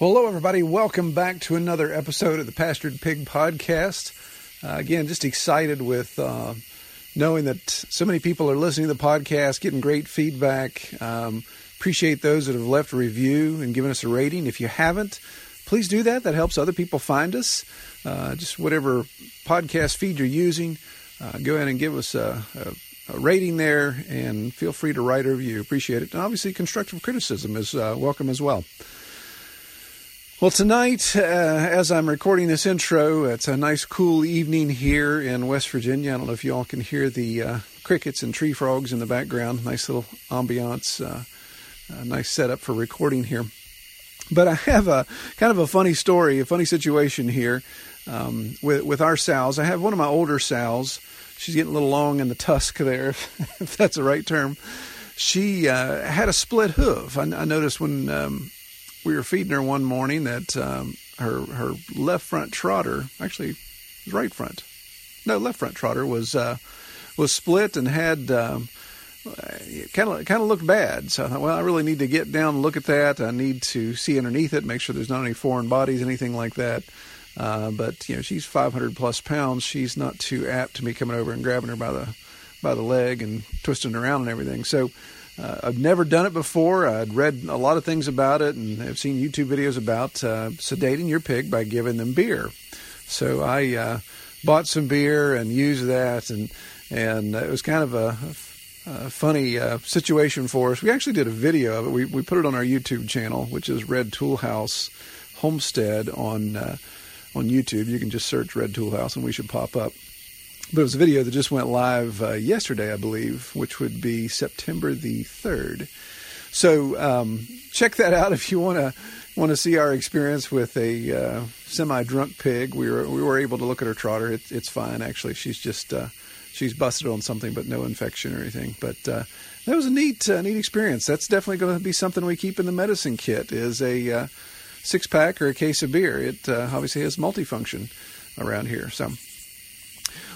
Hello, everybody. Welcome back to another episode of the Pastured Pig Podcast. Uh, again, just excited with uh, knowing that so many people are listening to the podcast, getting great feedback. Um, appreciate those that have left a review and given us a rating. If you haven't, please do that. That helps other people find us. Uh, just whatever podcast feed you're using, uh, go ahead and give us a, a a rating there and feel free to write a review. Appreciate it. And obviously, constructive criticism is uh, welcome as well. Well, tonight, uh, as I'm recording this intro, it's a nice, cool evening here in West Virginia. I don't know if you all can hear the uh, crickets and tree frogs in the background. Nice little ambiance, uh, nice setup for recording here. But I have a kind of a funny story, a funny situation here um, with with our sows. I have one of my older sows she's getting a little long in the tusk there, if that's the right term. She uh, had a split hoof. I, I noticed when um, we were feeding her one morning that um, her her left front trotter, actually right front, no left front trotter was uh, was split and had kind of kind of looked bad. So I thought, well, I really need to get down and look at that. I need to see underneath it, make sure there's not any foreign bodies, anything like that. Uh, but you know, she's 500 plus pounds. She's not too apt to me coming over and grabbing her by the by the leg and twisting around and everything. So uh, I've never done it before. I'd read a lot of things about it and I've seen YouTube videos about uh, sedating your pig by giving them beer. So I uh, bought some beer and used that, and and it was kind of a, a funny uh, situation for us. We actually did a video of it. We we put it on our YouTube channel, which is Red Tool House Homestead on uh, on YouTube. You can just search Red Tool House and we should pop up. It was a video that just went live uh, yesterday, I believe, which would be September the 3rd. So um, check that out if you want to want to see our experience with a uh, semi-drunk pig. We were we were able to look at her trotter. It, it's fine actually. She's just uh, she's busted on something, but no infection or anything. But uh, that was a neat uh, neat experience. That's definitely going to be something we keep in the medicine kit. Is a uh, six pack or a case of beer. It uh, obviously has multifunction around here. So,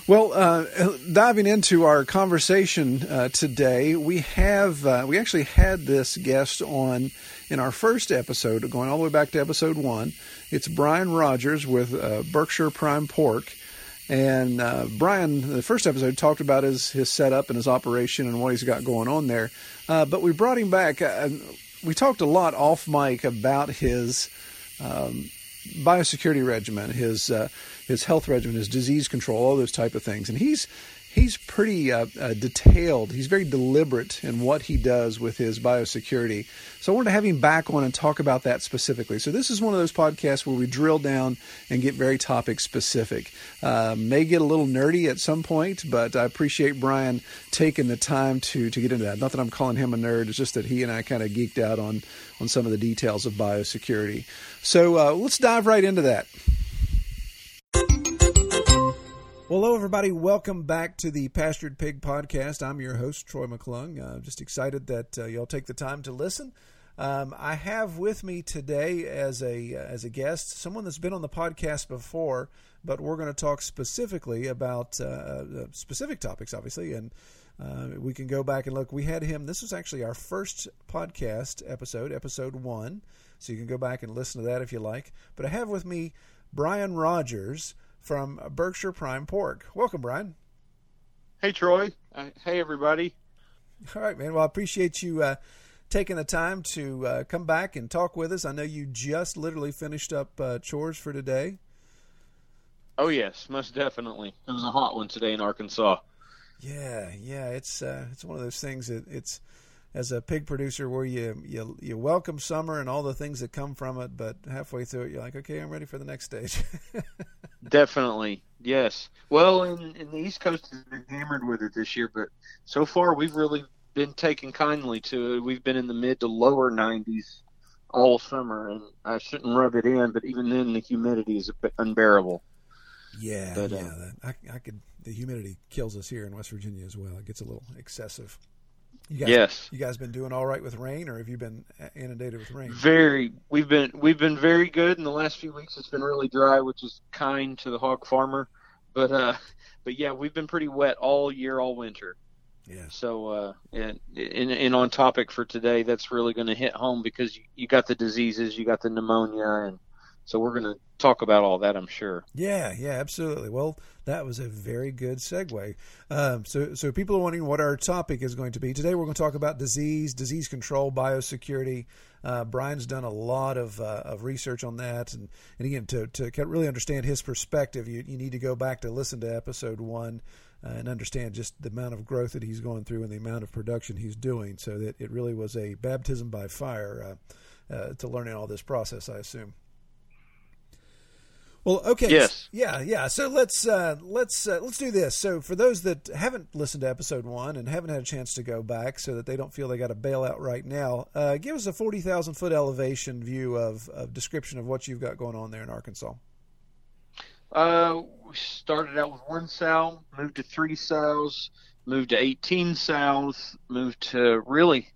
well, uh, diving into our conversation uh, today, we have uh, we actually had this guest on in our first episode, going all the way back to episode one. It's Brian Rogers with uh, Berkshire Prime Pork. And uh, Brian, the first episode, talked about his, his setup and his operation and what he's got going on there. but we brought him back and we talked a lot off mic about his um, biosecurity regimen, his uh, his health regimen, his disease control, all those type of things, and he's he's pretty uh, uh, detailed. He's very deliberate in what he does with his biosecurity. So I wanted to have him back on and talk about that specifically. So this is one of those podcasts where we drill down and get very topic specific. Uh, may get a little nerdy at some point, but I appreciate Brian taking the time to to get into that. Not that I'm calling him a nerd; it's just that he and I kind of geeked out on on some of the details of biosecurity. So uh, let's dive right into that. Well, hello, everybody. Welcome back to the Pastured Pig Podcast. I'm your host, Troy McClung. I'm uh, just excited that uh, y'all take the time to listen. Um, I have with me today as a uh, as a guest someone that's been on the podcast before, but we're going to talk specifically about uh, uh, specific topics, obviously, and uh, we can go back and look. We had him. This was actually our first podcast episode, episode one. So you can go back and listen to that if you like. But I have with me Brian Rogers from Berkshire Prime Pork. Welcome, Brian. Hey, Troy. Uh, hey, everybody. All right, man. Well, I appreciate you uh, taking the time to uh, come back and talk with us. I know you just literally finished up uh, chores for today. Oh yes, most definitely. It was a hot one today in Arkansas. Yeah, yeah. It's uh, it's one of those things that it's as a pig producer where you, you you welcome summer and all the things that come from it, but halfway through it, you're like, okay, I'm ready for the next stage. Definitely, yes. Well, in, in the East Coast has been hammered with it this year, but so far we've really been taken kindly to it. We've been in the mid to lower 90s all summer, and I shouldn't rub it in, but even then the humidity is unbearable. Yeah, but, yeah. Um, I, I could. The humidity kills us here in West Virginia as well. It gets a little excessive. You guys, yes. You guys been doing all right with rain, or have you been inundated with rain? Very. We've been we've been very good in the last few weeks. It's been really dry, which is kind to the hog farmer. But uh, but yeah, we've been pretty wet all year, all winter. Yeah. So, uh, and, and, and on topic for today, that's really going to hit home because you, you got the diseases, you got the pneumonia, and so we're going to talk about all that, I'm sure. Yeah, yeah, absolutely. Well, that was a very good segue. Um, so, so people are wondering what our topic is going to be today. We're going to talk about disease, disease control, biosecurity. Uh, Brian's done a lot of uh, of research on that, and and again, to to really understand his perspective, you you need to go back to listen to episode one. Uh, and understand just the amount of growth that he's going through and the amount of production he's doing. So that it really was a baptism by fire uh, uh, to learning all this process, I assume. Well, okay. Yes. Yeah, yeah. So let's uh, let's uh, let's do this. So for those that haven't listened to episode one and haven't had a chance to go back, so that they don't feel they got to bail out right now, uh, give us a forty thousand foot elevation view of, of description of what you've got going on there in Arkansas. Uh, we started out with one sow, moved to three sows, moved to eighteen sows, moved to really,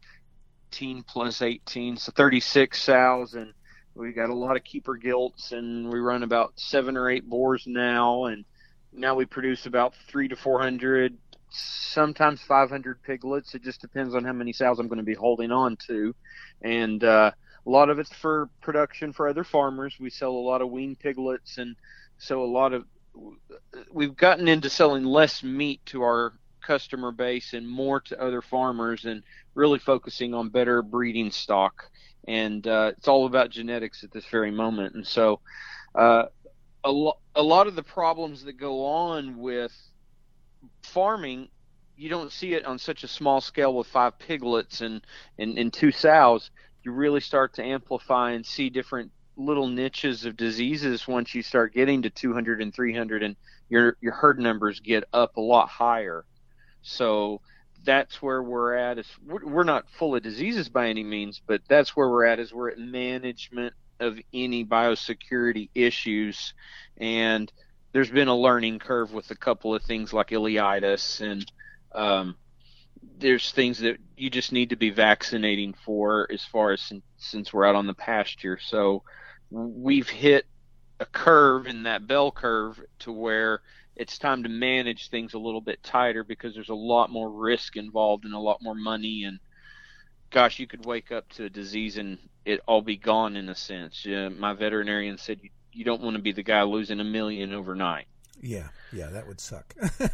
eighteen plus eighteen, so thirty six sows, and we got a lot of keeper gilts, and we run about seven or eight boars now, and now we produce about three to four hundred, sometimes five hundred piglets. It just depends on how many sows I'm going to be holding on to, and uh, a lot of it's for production for other farmers. We sell a lot of wean piglets, and so a lot of we've gotten into selling less meat to our customer base and more to other farmers, and really focusing on better breeding stock and uh, it's all about genetics at this very moment. And so, uh, a, lo- a lot of the problems that go on with farming, you don't see it on such a small scale with five piglets and, and, and two sows. You really start to amplify and see different little niches of diseases once you start getting to 200 and 300 and your your herd numbers get up a lot higher. So that's where we're at. Is we're not full of diseases by any means, but that's where we're at. Is we're at management of any biosecurity issues, and there's been a learning curve with a couple of things like ileitis, and um, there's things that you just need to be vaccinating for as far as since we're out on the pasture. So we've hit a curve in that bell curve to where it's time to manage things a little bit tighter because there's a lot more risk involved and a lot more money and gosh you could wake up to a disease and it all be gone in a sense. Uh, my veterinarian said you, you don't want to be the guy losing a million overnight. Yeah yeah that would suck.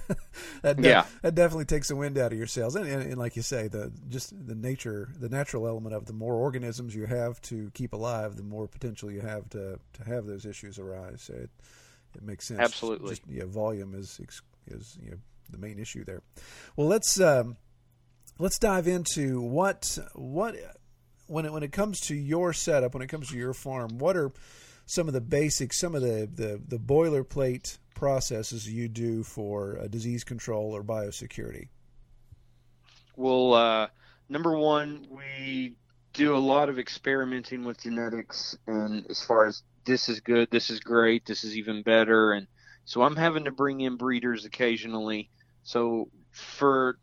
That de- yeah. that definitely takes the wind out of your sails. And, and, and, like you say the just the nature the natural element of the more organisms you have to keep alive the more potential you have to to have those issues arise. So it, it makes sense. Absolutely. Just, yeah, volume is is you know, the main issue there. Well, let's um, let's dive into what what when it when it comes to your setup, when it comes to your farm, what are some of the basics, some of the the, the boilerplate processes you do for disease control or biosecurity? Well, uh, number one, we do a lot of experimenting with genetics, and as far as this is good, this is great, this is even better, and so I'm having to bring in breeders occasionally. So for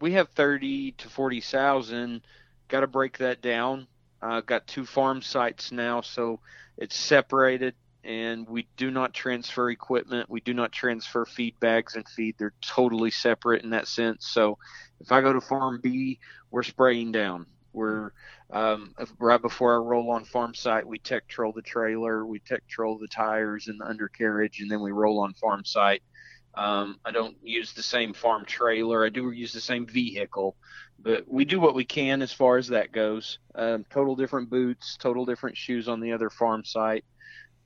we have 30 to 40 thousand, got to break that down. Uh, got two farm sites now, so it's separated, and we do not transfer equipment. We do not transfer feed bags and feed. They're totally separate in that sense. So if I go to farm B, we're spraying down. We're um, right before I roll on farm site, we Tektrol the trailer, we Tektrol the tires and the undercarriage, and then we roll on farm site. Um, I don't use the same farm trailer. I do use the same vehicle, but we do what we can as far as that goes. Um, total different boots, total different shoes on the other farm site,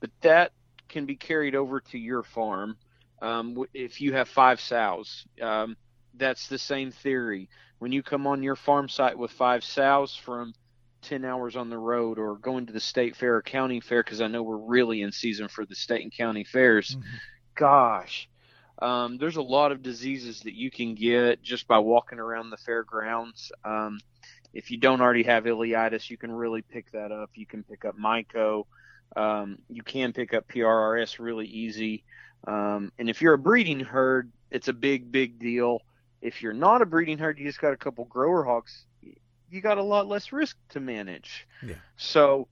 but that can be carried over to your farm. Um, if you have five sows, um, that's the same theory. When you come on your farm site with five sows from 10 hours on the road or going to the state fair or county fair because I know we're really in season for the state and county fairs. Mm-hmm. Gosh, um, there's a lot of diseases that you can get just by walking around the fairgrounds. Um, if you don't already have ileitis, you can really pick that up. You can pick up myco. Um, you can pick up PRRS really easy. Um, and if you're a breeding herd, it's a big, big deal. If you're not a breeding herd, you just got a couple grower hogs, you got a lot less risk to manage. Yeah. So,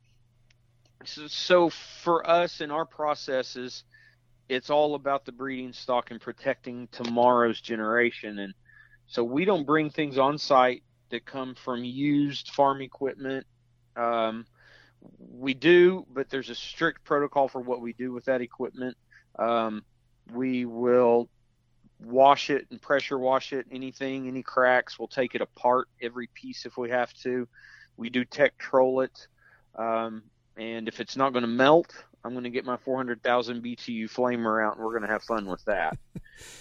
so, so for us in our processes, it's all about the breeding stock and protecting tomorrow's generation. And so we don't bring things on site that come from used farm equipment. Um, we do, but there's a strict protocol for what we do with that equipment. Um, we will wash it and pressure wash it. Anything, any cracks, we'll take it apart every piece if we have to. We do Tektrol it, um, and if it's not going to melt, I'm going to get my 400,000 BTU flamer out, and we're going to have fun with that.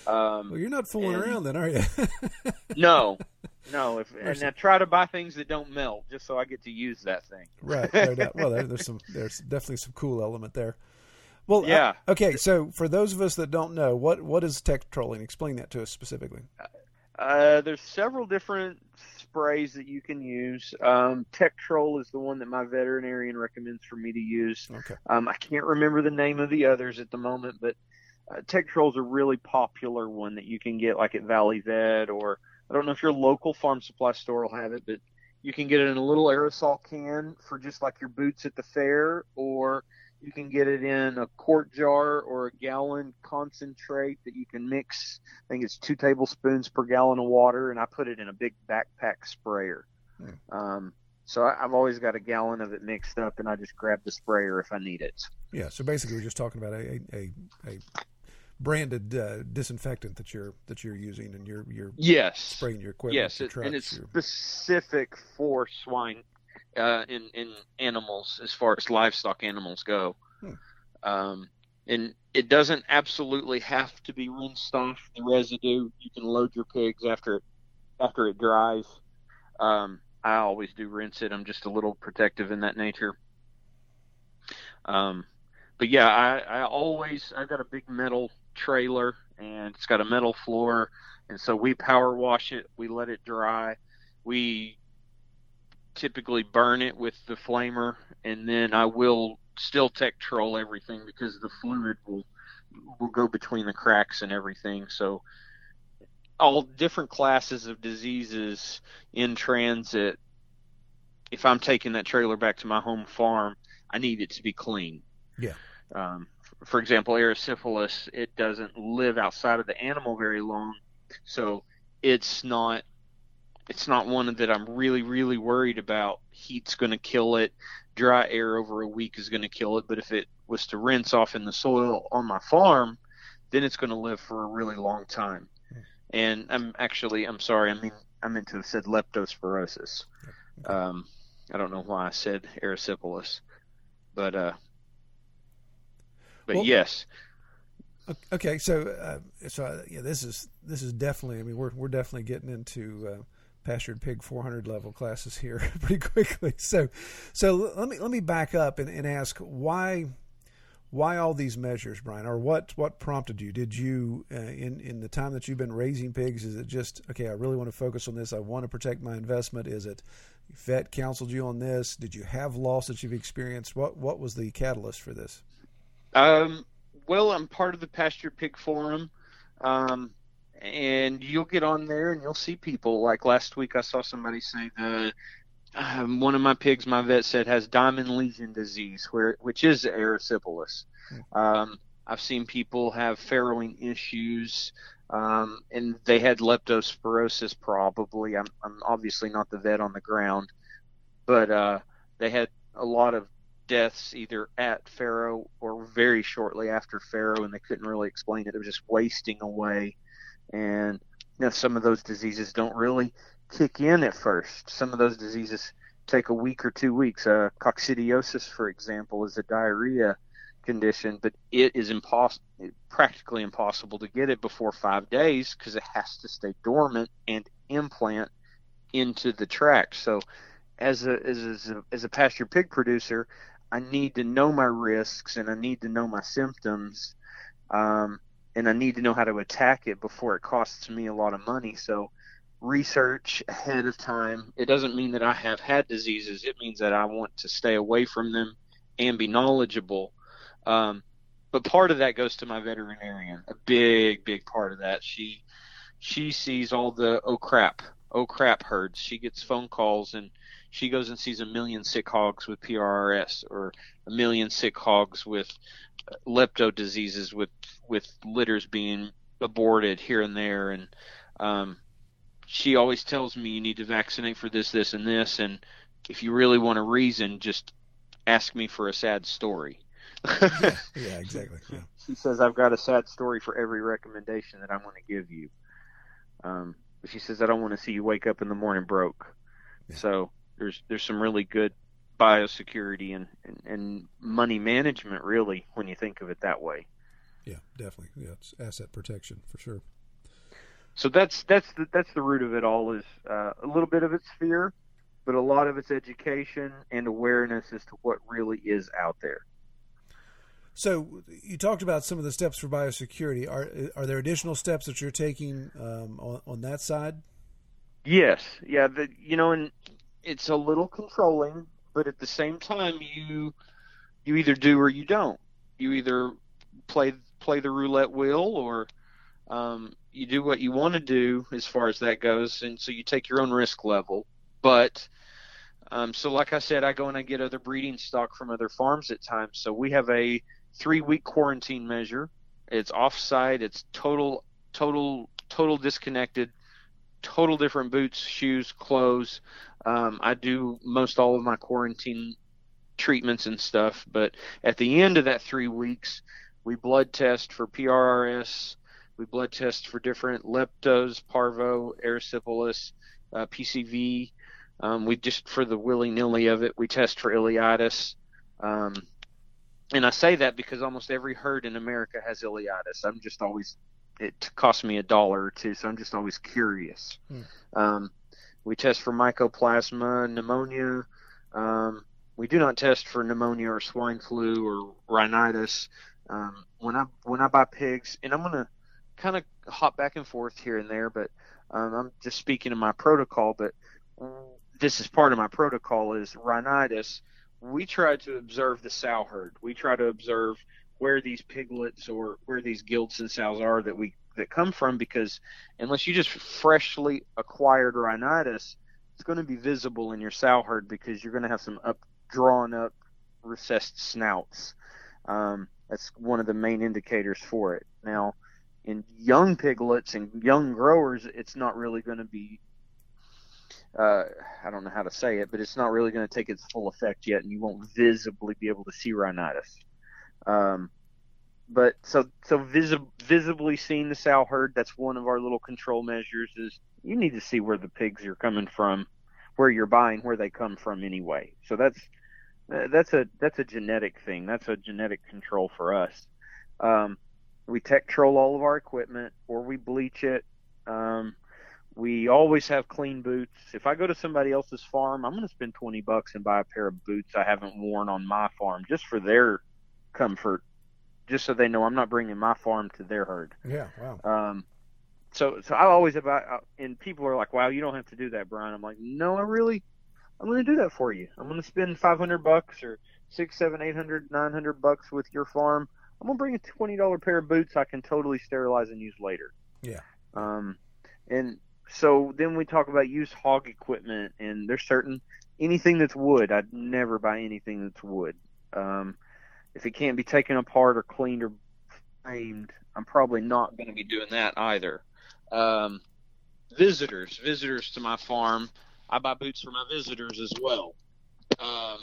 Um, well, you're not fooling and, around then, are you? no, no. If, and I try to buy things that don't melt, just so I get to use that thing. right. right well, there's some. There's definitely some cool element there. Well, yeah. Uh, okay, so for those of us that don't know, what what is Tektrolling? Explain that to us specifically. Uh, there's several different sprays that you can use. Um, Troll is the one that my veterinarian recommends for me to use. Okay. Um, I can't remember the name of the others at the moment, but uh, Troll is a really popular one that you can get like at Valley Vet or I don't know if your local farm supply store will have it, but you can get it in a little aerosol can for just like your boots at the fair or you can get it in a quart jar or a gallon concentrate that you can mix. I think it's two tablespoons per gallon of water, and I put it in a big backpack sprayer. Hmm. Um, so I, have always got a gallon of it mixed up, and I just grab the sprayer if I need it. Yeah. So basically, we're just talking about a a, a branded uh, disinfectant that you're that you're using, and you're you're yes spraying your equipment. Yes, your trucks, and it's your... specific for swine uh, in in animals as far as livestock animals go. Hmm. Um, and it doesn't absolutely have to be rinsed off the residue. You can load your pigs after it after it dries. Um, I always do rinse it. I'm just a little protective in that nature. Um, but yeah, I, I always I've got a big metal trailer and it's got a metal floor, and so we power wash it. We let it dry. We typically burn it with the flamer, and then I will still Tektrol everything because the fluid will will go between the cracks and everything. So all different classes of diseases in transit. If I'm taking that trailer back to my home farm, I need it to be clean. Yeah. Um, for example, erysipelas, it doesn't live outside of the animal very long, so it's not it's not one that I'm really, really worried about. Heat's going to kill it. Dry air over a week is going to kill it. But if it was to rinse off in the soil on my farm, then it's going to live for a really long time. And I'm actually, I'm sorry, I mean, I meant to have said leptospirosis. Um, I don't know why I said erysipelas, but uh, but well, yes. Okay, so uh, so uh, yeah, this is this is definitely. I mean, we're we're definitely getting into uh, pastured pig 400 level classes here pretty quickly. So, so let me let me back up and, and ask why why all these measures, Brian, or what what prompted you? Did you uh, in in the time that you've been raising pigs? Is it just okay? I really want to focus on this. I want to protect my investment. Is it vet counseled you on this? Did you have loss that you've experienced? What what was the catalyst for this? Um, well, I'm part of the Pasture Pig Forum. Um, and you'll get on there and you'll see people like last week I saw somebody say the um, one of my pigs my vet said has diamond lesion disease where which is erysipelas. Um, I've seen people have farrowing issues um, and they had leptospirosis probably. I'm, I'm obviously not the vet on the ground, but uh, they had a lot of deaths either at farrow or very shortly after farrow, and they couldn't really explain it. It was just wasting away and you know, some of those diseases don't really kick in at first. Some of those diseases take a week or two weeks. Uh, coccidiosis, for example, is a diarrhea condition, but it is impossible, practically impossible to get it before five days because it has to stay dormant and implant into the tract. So, as a as a, as a pasture pig producer, I need to know my risks and I need to know my symptoms. Um, and I need to know how to attack it before it costs me a lot of money. So research ahead of time. It doesn't mean that I have had diseases. It means that I want to stay away from them and be knowledgeable. Um, but part of that goes to my veterinarian. A big, big part of that. She she sees all the oh crap, oh crap herds. She gets phone calls and she goes and sees a million sick hogs with PRRS or a million sick hogs with lepto diseases with with litters being aborted here and there. And um, she always tells me you need to vaccinate for this this and this. And if you really want a reason just ask me for a sad story. Yeah, yeah, exactly yeah. she says i've got a sad story for every recommendation that i'm going to give you. Um, she says i don't want to see you wake up in the morning broke. Yeah. so there's there's some really good biosecurity and, and, and money management really when you think of it that way. Yeah, definitely. Yeah, it's asset protection for sure. So that's that's the, that's the root of it all is uh, a little bit of it's fear, but a lot of it's education and awareness as to what really is out there. So you talked about some of the steps for biosecurity. Are are there additional steps that you're taking um, on, on that side? Yes, yeah. The, you know, and it's a little controlling, but at the same time, you you either do or you don't. You either play play the roulette wheel, or um, you do what you want to do as far as that goes, and so you take your own risk level. But um, so, like I said, I go and I get other breeding stock from other farms at times. So we have a three week quarantine measure. It's offsite. It's total, total, total disconnected. Total different boots, shoes, clothes. Um, I do most all of my quarantine treatments and stuff, but at the end of that three weeks, we blood test for PRRS, we blood test for different leptos, parvo, erysipelas, uh, PCV. Um, we just for the willy nilly of it, we test for ileitis. Um, and I say that because almost every herd in America has ileitis. I'm just always it costs me a dollar or two, so I'm just always curious. Hmm. Um, we test for mycoplasma, pneumonia. Um, we do not test for pneumonia or swine flu or rhinitis. Um, when I when I buy pigs, and I'm gonna kind of hop back and forth here and there, but um, I'm just speaking of my protocol. But this is part of my protocol is rhinitis. We try to observe the sow herd. We try to observe where these piglets or where these gilts and sows are that we that come from because unless you just freshly acquired rhinitis, it's going to be visible in your sow herd because you're going to have some up drawn up recessed snouts. Um, that's one of the main indicators for it. Now, in young piglets and young growers, it's not really going to be. Uh, I don't know how to say it, but it's not really going to take its full effect yet, and you won't visibly be able to see rhinitis. Um, but so so visi- visibly seeing the sow herd that's one of our little control measures is you need to see where the pigs are coming from where you're buying where they come from anyway. So that's that's a that's a genetic thing. That's a genetic control for us. Um, we Tektrol all of our equipment or we bleach it. Um, we always have clean boots. If i go to somebody else's farm i'm going to spend 20 bucks and buy a pair of boots i haven't worn on my farm just for their comfort just so they know I'm not bringing my farm to their herd. Yeah, wow. Um, so so I always about and people are like, wow, you don't have to do that, Brian. I'm like, no, I really, I'm going to do that for you. I'm going to spend 500 bucks or six, seven, eight hundred, nine hundred bucks with your farm. I'm going to bring a twenty dollar pair of boots I can totally sterilize and use later. Yeah. Um, and so then we talk about used hog equipment, and there's certain anything that's wood. I'd never buy anything that's wood. Um, if it can't be taken apart or cleaned or framed, I'm probably not going to be doing that either. Um, visitors, visitors to my farm, I buy boots for my visitors as well. Um,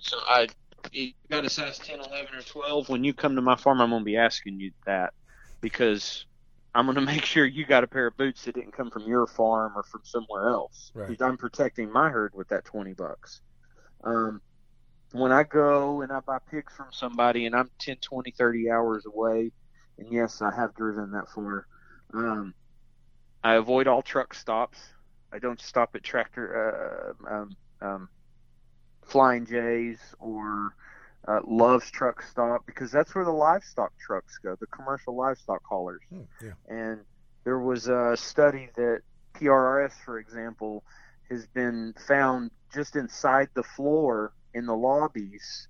so I, you got a size 10, 11, or 12. When you come to my farm, I'm going to be asking you that because I'm going to make sure you got a pair of boots that didn't come from your farm or from somewhere else. Right. I'm protecting my herd with that 20 bucks. Um, when I go and I buy pigs from somebody and I'm 10, 20, 30 hours away, and yes, I have driven that far, um, I avoid all truck stops. I don't stop at tractor, uh, um, um, Flying J's or uh, Love's truck stop because that's where the livestock trucks go, the commercial livestock haulers. Hmm, yeah. And there was a study that PRRS, for example, has been found just inside the floor in the lobbies,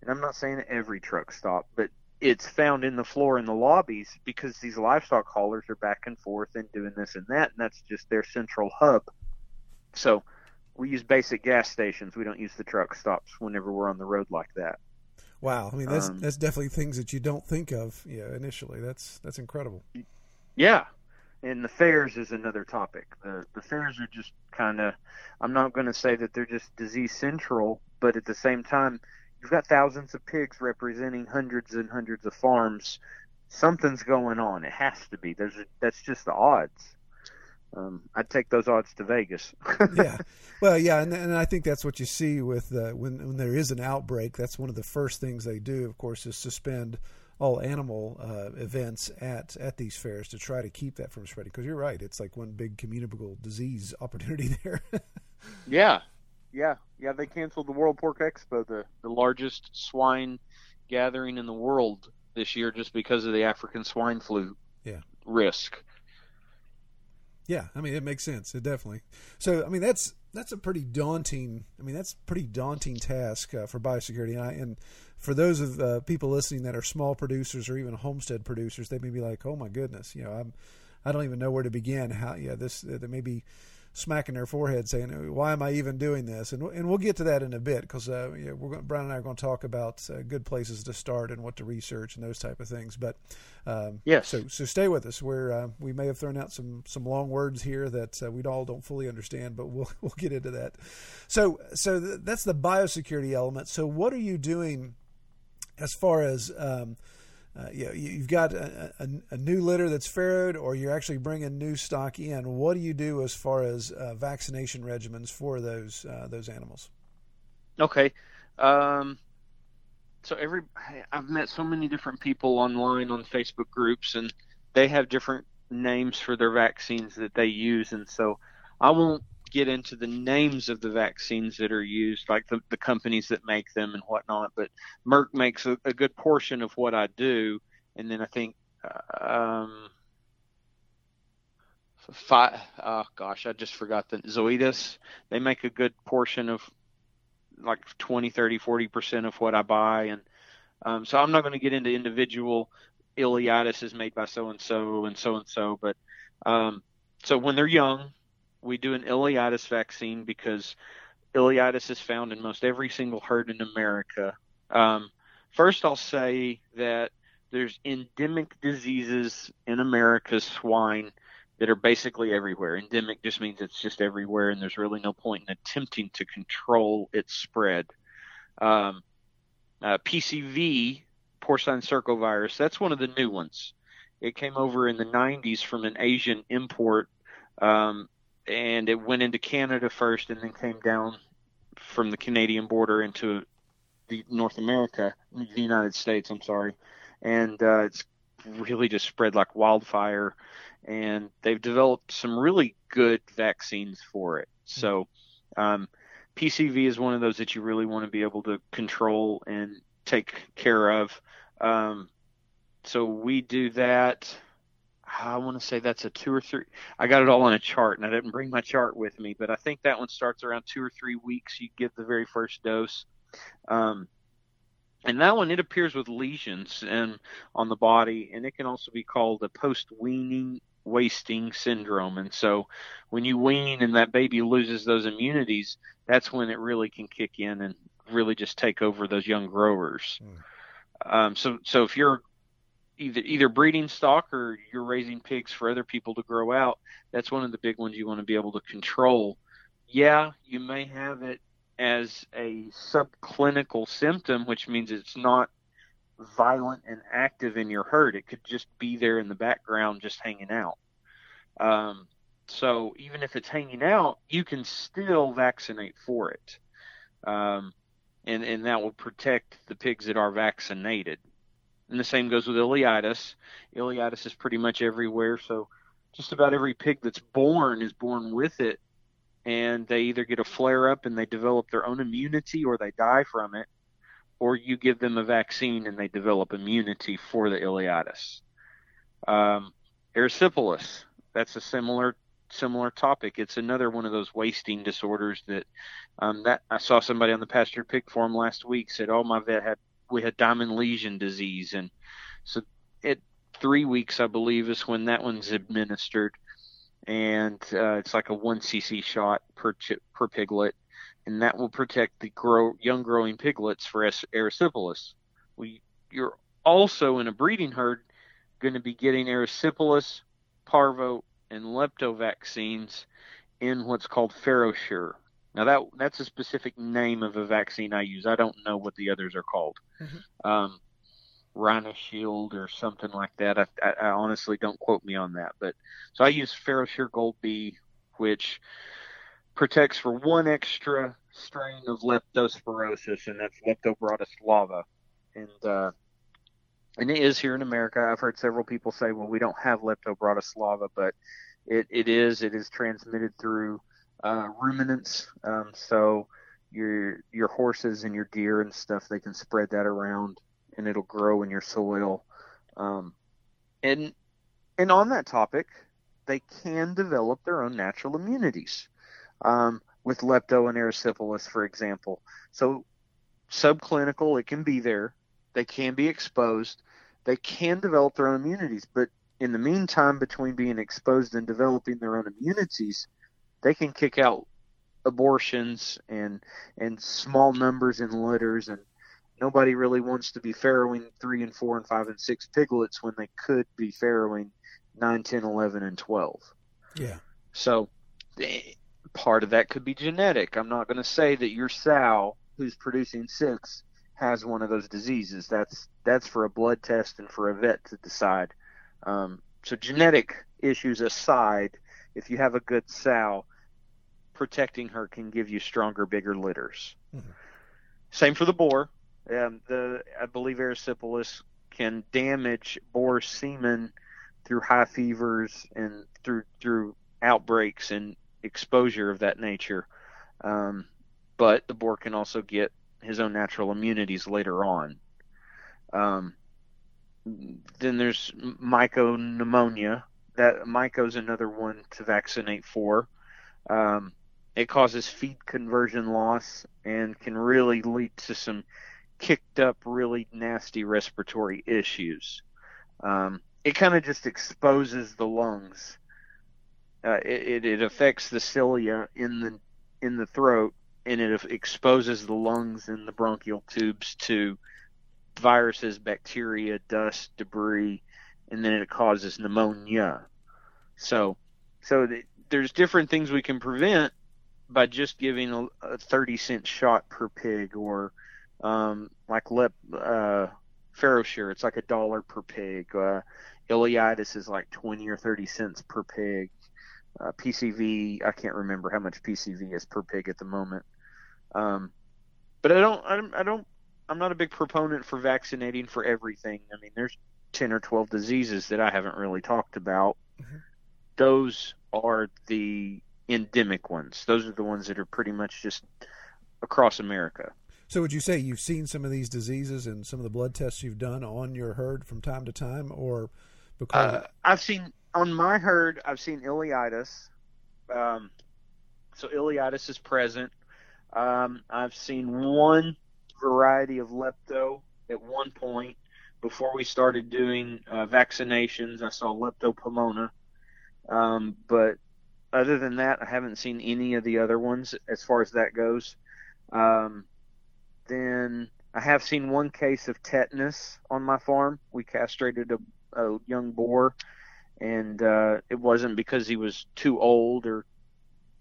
and I'm not saying every truck stop, but it's found in the floor in the lobbies because these livestock haulers are back and forth and doing this and that, and that's just their central hub. So we use basic gas stations. We don't use the truck stops whenever we're on the road like that. Wow, I mean that's um, that's definitely things that you don't think of, yeah, initially. That's that's incredible. Yeah, and the fairs is another topic. The the fairs are just kind of. I'm not going to say that they're just disease central, but at the same time, you've got thousands of pigs representing hundreds and hundreds of farms. Something's going on. It has to be. There's a, that's just the odds. Um, I'd take those odds to Vegas. yeah, well, yeah, and, and I think that's what you see with uh, when when there is an outbreak. That's one of the first things they do, of course, is suspend all animal uh, events at at these fairs to try to keep that from spreading. Because you're right, it's like one big communicable disease opportunity there. yeah, yeah, yeah. They canceled the World Pork Expo, the the largest swine gathering in the world this year, just because of the African swine flu yeah. risk. Yeah, I mean it makes sense. It definitely. So I mean that's that's a pretty daunting. I mean that's a pretty daunting task uh, for biosecurity. And, I, and for those of uh, people listening that are small producers or even homestead producers, they may be like, "Oh my goodness, you know, I'm I don't even know where to begin." How yeah, this uh, there may be smacking their forehead saying, "Why am I even doing this?" And and we'll get to that in a bit because uh, yeah, we're going, Brian and I are going to talk about uh, good places to start and what to research and those type of things. But um, yes, so so stay with us. Where uh, we may have thrown out some some long words here that uh, we all don't fully understand, but we'll we'll get into that. So so th- that's the biosecurity element. So what are you doing as far as um, uh, you know, you've got a, a, a, new litter that's farrowed, or you're actually bringing new stock in. What do you do as far as uh, vaccination regimens for those uh, those animals? Okay, um, so every I've met so many different people online on Facebook groups, and they have different names for their vaccines that they use, and so I won't get into the names of the vaccines that are used, like the, the companies that make them and whatnot. But Merck makes a, a good portion of what I do, and then I think, uh, um, five, oh gosh, I just forgot the Zoetis. They make a good portion of like 20, 30, 40 percent of what I buy, and um, so I'm not going to get into individual ileitis is made by so and so and so and so, but um, so when they're young, we do an ileitis vaccine because ileitis is found in most every single herd in America. Um, first, I'll say that there's endemic diseases in America's swine that are basically everywhere. Endemic just means it's just everywhere, and there's really no point in attempting to control its spread. Um, uh, PCV, porcine circovirus, that's one of the new ones. It came over in the 90s from an Asian import um, and it went into Canada first, and then came down from the Canadian border into the North America, the United States. I'm sorry, and uh, it's really just spread like wildfire. And they've developed some really good vaccines for it. So, um, PCV is one of those that you really want to be able to control and take care of. Um, so we do that. I want to say that's a two or three. I got it all on a chart, and I didn't bring my chart with me, but I think that one starts around two or three weeks. You give the very first dose, um, and that one it appears with lesions and on the body, and it can also be called a post weaning wasting syndrome. And so, when you wean and that baby loses those immunities, that's when it really can kick in and really just take over those young growers. Mm. Um, so, so if you're either either breeding stock or you're raising pigs for other people to grow out, that's one of the big ones you want to be able to control. Yeah, you may have it as a subclinical symptom, which means it's not violent and active in your herd. It could just be there in the background, just hanging out. Um, so even if it's hanging out, you can still vaccinate for it. Um, and, and that will protect the pigs that are vaccinated and the same goes with ileitis. Ileitis is pretty much everywhere, so just about every pig that's born is born with it, and they either get a flare up and they develop their own immunity, or they die from it, or you give them a vaccine and they develop immunity for the ileitis. Um, erysipelas, that's a similar similar topic. It's another one of those wasting disorders that um, that I saw somebody on the pastured pig forum last week said, "Oh, my vet had we had diamond lesion disease, and so at three weeks, I believe, is when that one's administered, and uh, it's like a one cc shot per per piglet, and that will protect the grow young growing piglets for erysipelas. We you're also in a breeding herd going to be getting erysipelas, parvo, and lepto vaccines in what's called FarrowSure. Now that that's a specific name of a vaccine I use. I don't know what the others are called. Mm-hmm. Um, Rhino-Shield or something like that. I, I, I, honestly don't quote me on that, but so I use FarrowSure Gold B, which protects for one extra strain of leptospirosis, and that's Leptobratislava, and uh, and it is here in America. I've heard several people say, "Well, we don't have Leptobratislava," but it, it is. It is transmitted through uh, ruminants. Um, so your your horses and your deer and stuff, they can spread that around, and it'll grow in your soil. Um, and and on that topic, they can develop their own natural immunities um, with lepto and erysipelas, for example. So subclinical, it can be there. They can be exposed. They can develop their own immunities, but in the meantime, between being exposed and developing their own immunities, they can kick out abortions and and small numbers in litters and nobody really wants to be farrowing three and four and five and six piglets when they could be farrowing nine, ten, eleven, and 12. Yeah. So eh, part of that could be genetic. I'm not going to say that your sow who's producing six has one of those diseases. That's that's for a blood test and for a vet to decide. Um, so genetic issues aside, if you have a good sow, protecting her can give you stronger, bigger litters. Mm-hmm. Same for the boar. Um, the I believe erysipelas can damage boar semen through high fevers and through through outbreaks and exposure of that nature. Um, but the boar can also get his own natural immunities later on. Um, then there's mycopneumonia. That myco is another one to vaccinate for. Um, it causes feed conversion loss and can really lead to some kicked up, really nasty respiratory issues. Um, it kind of just exposes the lungs. Uh, it, it affects the cilia in the in the throat, and it exposes the lungs and the bronchial tubes to viruses, bacteria, dust, debris, and then it causes pneumonia. So, so th- there's different things we can prevent by just giving a, a 30 cent shot per pig, or um, like lep uh, FarrowSure, it's like a dollar per pig. Uh, ileitis is like 20 or 30 cents per pig. Uh, PCV, I can't remember how much PCV is per pig at the moment. Um, but I don't, I don't, I don't I'm not a big proponent for vaccinating for everything. I mean, there's 10 or 12 diseases that I haven't really talked about. Mm-hmm. Those are the endemic ones. Those are the ones that are pretty much just across America. So, would you say you've seen some of these diseases and some of the blood tests you've done on your herd from time to time, or because uh, I've seen on my herd, I've seen ileitis. Um, so ileitis is present. Um, I've seen one variety of lepto at one point before we started doing uh, vaccinations. I saw leptopomona, um, but other than that, I haven't seen any of the other ones as far as that goes. Um, then I have seen one case of tetanus on my farm. We castrated a, a young boar, and uh, it wasn't because he was too old or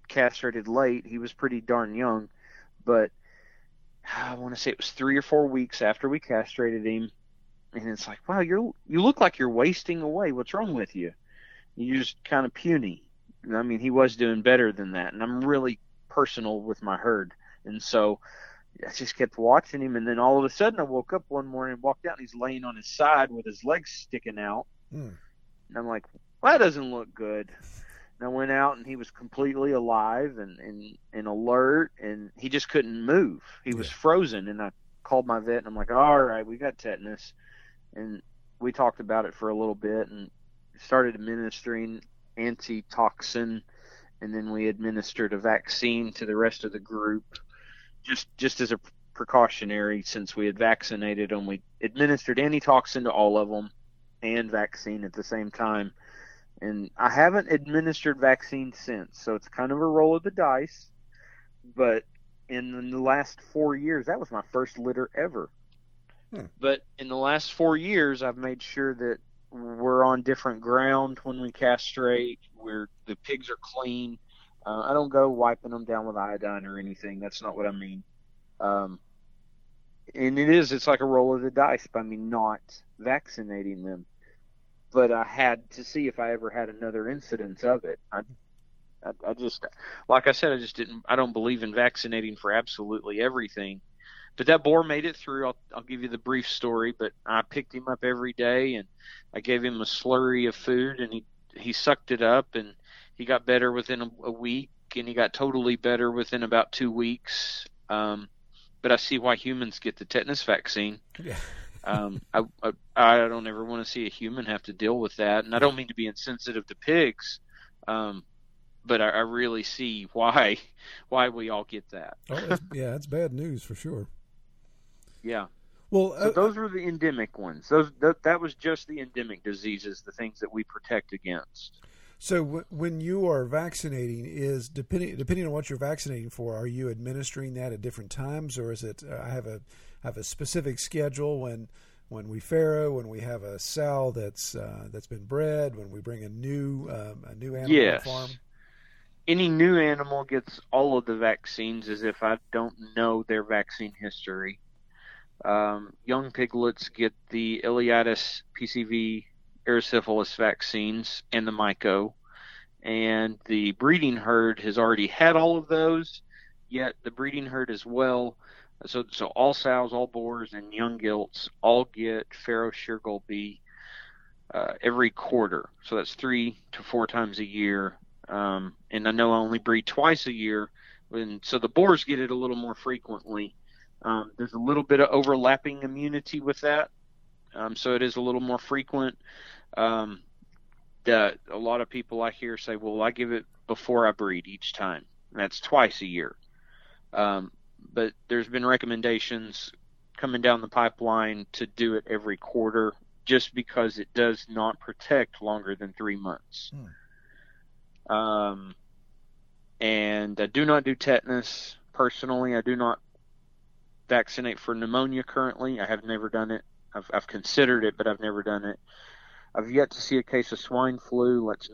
castrated late. He was pretty darn young, but I want to say it was three or four weeks after we castrated him, and it's like, wow, you're you look like you're wasting away. What's wrong with you? You're just kind of puny. I mean, he was doing better than that, and I'm really personal with my herd, and so I just kept watching him, and then all of a sudden I woke up one morning and walked out, and he's laying on his side with his legs sticking out, mm. and I'm like, well, that doesn't look good. And I went out and he was completely alive and, and, and alert and he just couldn't move. He was yeah. frozen and I called my vet and I'm like, all right, we got tetanus. And we talked about it for a little bit and started administering antitoxin and then we administered a vaccine to the rest of the group just just as a precautionary since we had vaccinated them. We administered antitoxin to all of them and vaccine at the same time. And I haven't administered vaccine since, so it's kind of a roll of the dice. But in the last four years, that was my first litter ever. Hmm. But in the last four years, I've made sure that we're on different ground when we castrate. We're the pigs are clean. Uh, I don't go wiping them down with iodine or anything. That's not what I mean. Um, and it is, it's like a roll of the dice by me not vaccinating them. But I had to see if I ever had another incidence of it. I, I, I just, like I said, I just didn't, I don't believe in vaccinating for absolutely everything. But that boar made it through. I'll, I'll give you the brief story, but I picked him up every day and I gave him a slurry of food and he, he sucked it up and he got better within a, a week and he got totally better within about two weeks. Um, but I see why humans get the tetanus vaccine. Yeah. um, I, I, I don't ever want to see a human have to deal with that, and I don't mean to be insensitive to pigs, um, but I, I really see why why we all get that. oh, yeah, it's bad news for sure. Yeah. Well, uh, so those were the endemic ones. Those that, that was just the endemic diseases, the things that we protect against. So w- when you are vaccinating, is depending depending on what you're vaccinating for, are you administering that at different times, or is it? Uh, I have a have a specific schedule when when we farrow, when we have a sow that's uh, that's been bred, when we bring a new um, a new animal yes. farm. Any new animal gets all of the vaccines as if I don't know their vaccine history. Um, young piglets get the ileitis PCV erysipelas vaccines and the myco. And the breeding herd has already had all of those, yet the breeding herd as well. So, so all sows, all boars, and young gilts all get FarrowSure Gold B uh, every quarter. So that's three to four times a year. Um, and I know I only breed twice a year, and so the boars get it a little more frequently. Um, there's a little bit of overlapping immunity with that, um, so it is a little more frequent. Um, that a lot of people I hear say, "Well, I give it before I breed each time." And that's twice a year. Um, but there's been recommendations coming down the pipeline to do it every quarter, just because it does not protect longer than three months. Hmm. Um, and I do not do tetanus personally. I do not vaccinate for pneumonia currently. I have never done it. I've, I've considered it, but I've never done it. I've yet to see a case of swine flu. Let's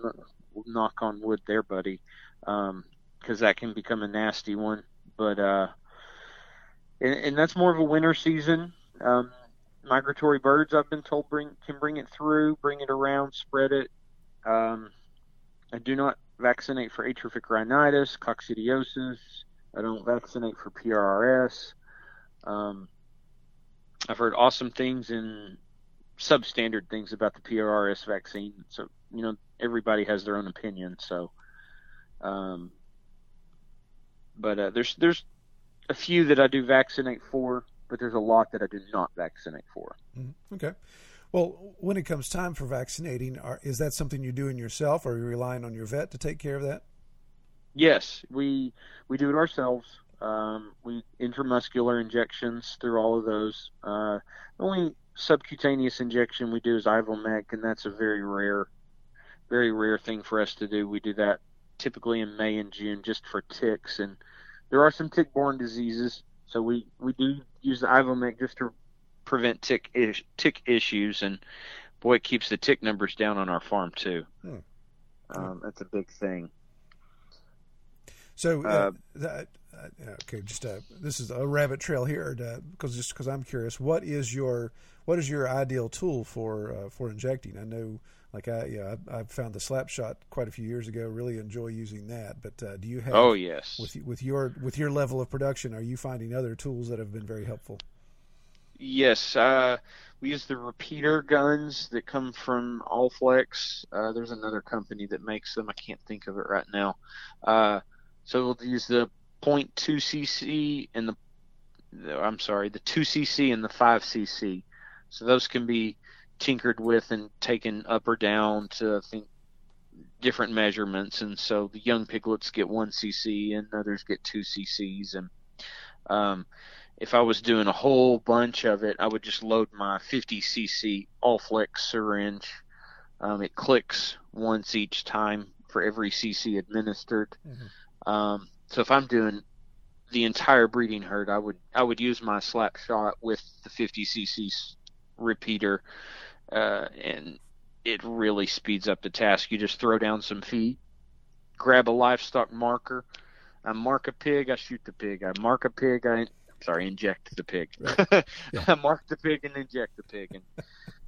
knock on wood there, buddy, because um, that can become a nasty one. But uh, and, and that's more of a winter season. Um, migratory birds, I've been told, bring can bring it through, bring it around, spread it. Um, I do not vaccinate for atrophic rhinitis, coccidiosis. I don't vaccinate for PRRS. Um, I've heard awesome things and substandard things about the PRRS vaccine. So you know everybody has their own opinion. So, um, but uh, there's there's a few that I do vaccinate for, but there's a lot that I do not vaccinate for. Mm-hmm. Okay. Well, when it comes time for vaccinating, are, is that something you're doing yourself, or are you relying on your vet to take care of that? Yes, we we do it ourselves. Um, we intramuscular injections through all of those. Uh, the only subcutaneous injection we do is Ivomec, and that's a very rare, very rare thing for us to do. We do that typically in May and June just for ticks, and there are some tick-borne diseases, so we we do use the Ivomec just to prevent tick ish, tick issues, and boy, it keeps the tick numbers down on our farm too. Hmm. Um, that's a big thing. So, uh, uh, okay, just uh, this is a rabbit trail here because just because I'm curious, what is your what is your ideal tool for uh, for injecting? I know, like I yeah, I, I, found the slap shot quite a few years ago. Really enjoy using that. But uh, do you have? Oh yes. With with your with your level of production, are you finding other tools that have been very helpful? Yes, uh, we use the repeater guns that come from Allflex. Uh, there's another company that makes them. I can't think of it right now. Uh, so we'll use the 0.2 cc and the I'm sorry, the 2 cc and the 5 cc. So those can be tinkered with and taken up or down to I think different measurements. And so the young piglets get 1 cc and others get 2 cc's and um, if I was doing a whole bunch of it, I would just load my 50 cc Allflex syringe. Um, it clicks once each time for every cc administered. Mm-hmm. Um, so if I'm doing the entire breeding herd, I would I would use my slap shot with the 50 cc repeater, uh, and it really speeds up the task. You just throw down some feed, grab a livestock marker. I mark a pig, I shoot the pig. I mark a pig, I sorry, inject the pig. Right. Yeah. Mark the pig and inject the pig, and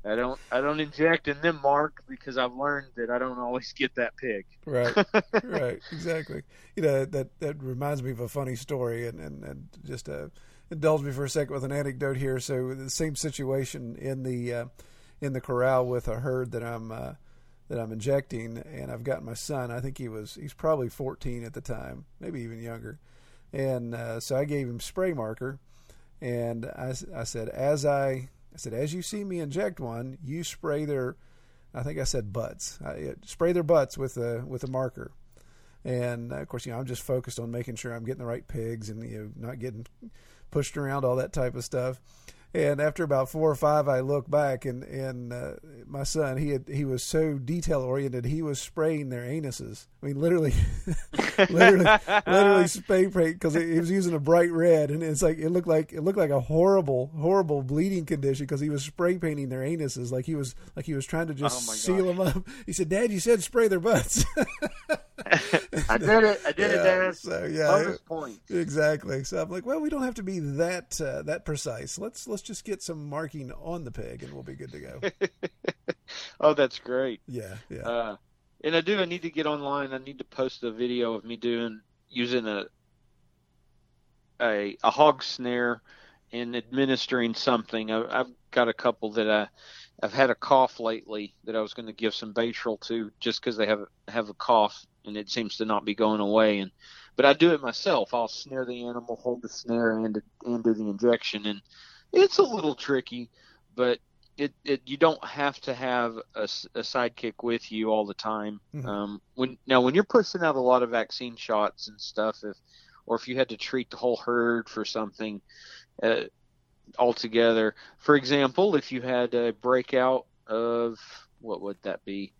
I don't I don't inject and then mark because I've learned that I don't always get that pig. Right, right, exactly. You know that that reminds me of a funny story, and and, and just uh, indulge me for a second with an anecdote here. So the same situation in the uh, in the corral with a herd that I'm uh, that I'm injecting, and I've got my son. I think he was he's probably 14 at the time, maybe even younger, and uh, so I gave him spray marker, and I I said as I I said, as you see me inject one, you spray their, I think I said butts, I, spray their butts with a with a marker. And uh, of course, you know, I'm just focused on making sure I'm getting the right pigs and you know not getting pushed around all that type of stuff. And after about four or five, I look back and and uh, my son he had he was so detail oriented. He was spraying their anuses. I mean, literally, literally, literally spray paint because he was using a bright red, and it's like it looked like it looked like a horrible, horrible bleeding condition because he was spray painting their anuses. Like he was like he was trying to just oh seal them up. He said, "Dad, you said spray their butts." I did it. I did yeah, it, Dad. So yeah, point. exactly. So I'm like, well, we don't have to be that uh, that precise. Let's let's just get some marking on the pig, and we'll be good to go. oh, that's great. Yeah, yeah. Uh, and I do. I need to get online. I need to post a video of me doing using a a, a hog snare and administering something. I, have got a couple that I I've had a cough lately that I was going to give some Baytril to just because they have have a cough and it seems to not be going away. And but I do it myself. I'll snare the animal, hold the snare, and and do the injection, and it's a little tricky, but it, it you don't have to have a, a sidekick with you all the time. Mm-hmm. Um, when now when you're pushing out a lot of vaccine shots and stuff, if or if you had to treat the whole herd for something uh, altogether, for example, if you had a breakout of what would that be?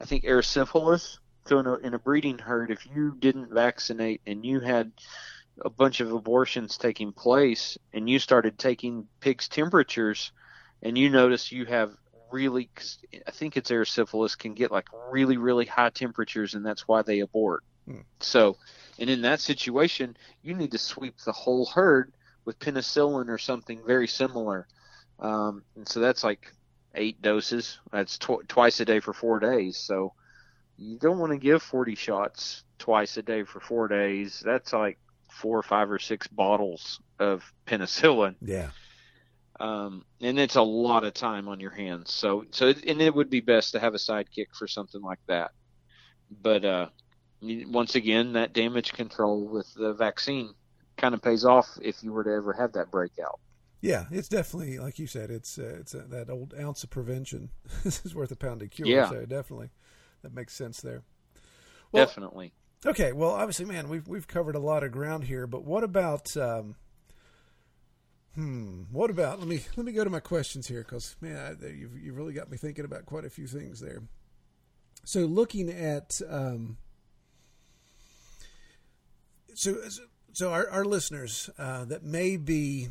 I think erysipelas so in a, in a breeding herd, if you didn't vaccinate and you had a bunch of abortions taking place and you started taking pigs' temperatures and you notice you have really, I think it's erysipelas can get like really, really high temperatures and that's why they abort. Hmm. So, and in that situation, you need to sweep the whole herd with penicillin or something very similar. Um, and so that's like eight doses. That's tw- twice a day for four days. So, you don't want to give 40 shots twice a day for four days. That's like four or five or six bottles of penicillin. Yeah. Um, and it's a lot of time on your hands. So, so, and it would be best to have a sidekick for something like that. But, uh, once again, that damage control with the vaccine kind of pays off if you were to ever have that breakout. Yeah, it's definitely like you said. It's uh, it's uh, that old ounce of prevention. this is worth a pound of cure. Yeah. So definitely that makes sense there. Well, Definitely. Okay, well, obviously, man, we've we've covered a lot of ground here, but what about? Um, hmm. What about? Let me let me go to my questions here because man, I, you've you've really got me thinking about quite a few things there. So, looking at um, so so our, our listeners uh, that may be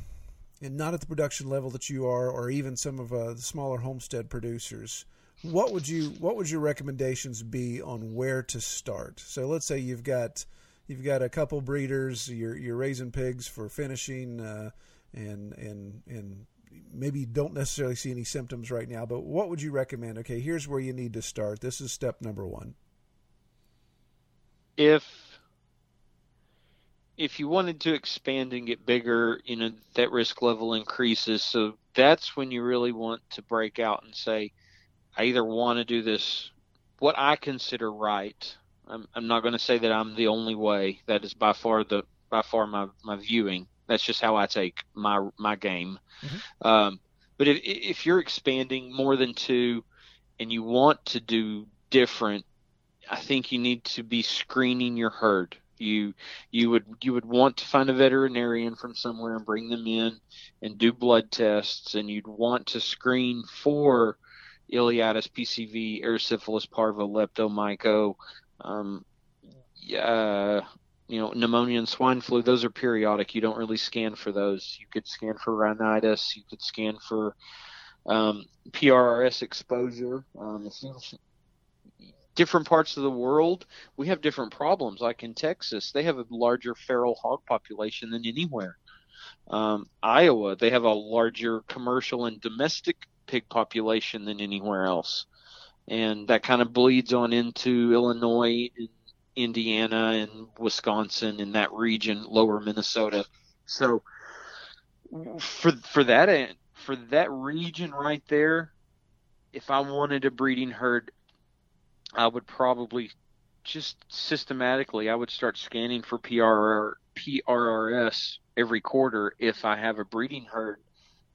and not at the production level that you are, or even some of uh, the smaller homestead producers what would you what would your recommendations be on where to start? So let's say you've got you've got a couple breeders, you're you're raising pigs for finishing, uh, and and and maybe don't necessarily see any symptoms right now. But what would you recommend? Okay, here's where you need to start. This is step number one. If if you wanted to expand and get bigger, you know that risk level increases. So that's when you really want to break out and say I either want to do this what I consider right. I'm, I'm not going to say that I'm the only way. That is by far the by far my, my viewing. That's just how I take my my game. Mm-hmm. Um, but if if you're expanding more than two, and you want to do different, I think you need to be screening your herd. You you would you would want to find a veterinarian from somewhere and bring them in and do blood tests, and you'd want to screen for ileitis, PCV, erysipelas parvo, leptomyco, um, uh, you know, pneumonia and swine flu. Those are periodic. You don't really scan for those. You could scan for rhinitis. You could scan for um, PRRS exposure. Um, different parts of the world, we have different problems. Like in Texas, they have a larger feral hog population than anywhere. Um, Iowa, they have a larger commercial and domestic pig population than anywhere else. And that kind of bleeds on into Illinois and Indiana and Wisconsin in that region, lower Minnesota. So for for that for that region right there, if I wanted a breeding herd, I would probably just systematically I would start scanning for PRR, PRRS every quarter if I have a breeding herd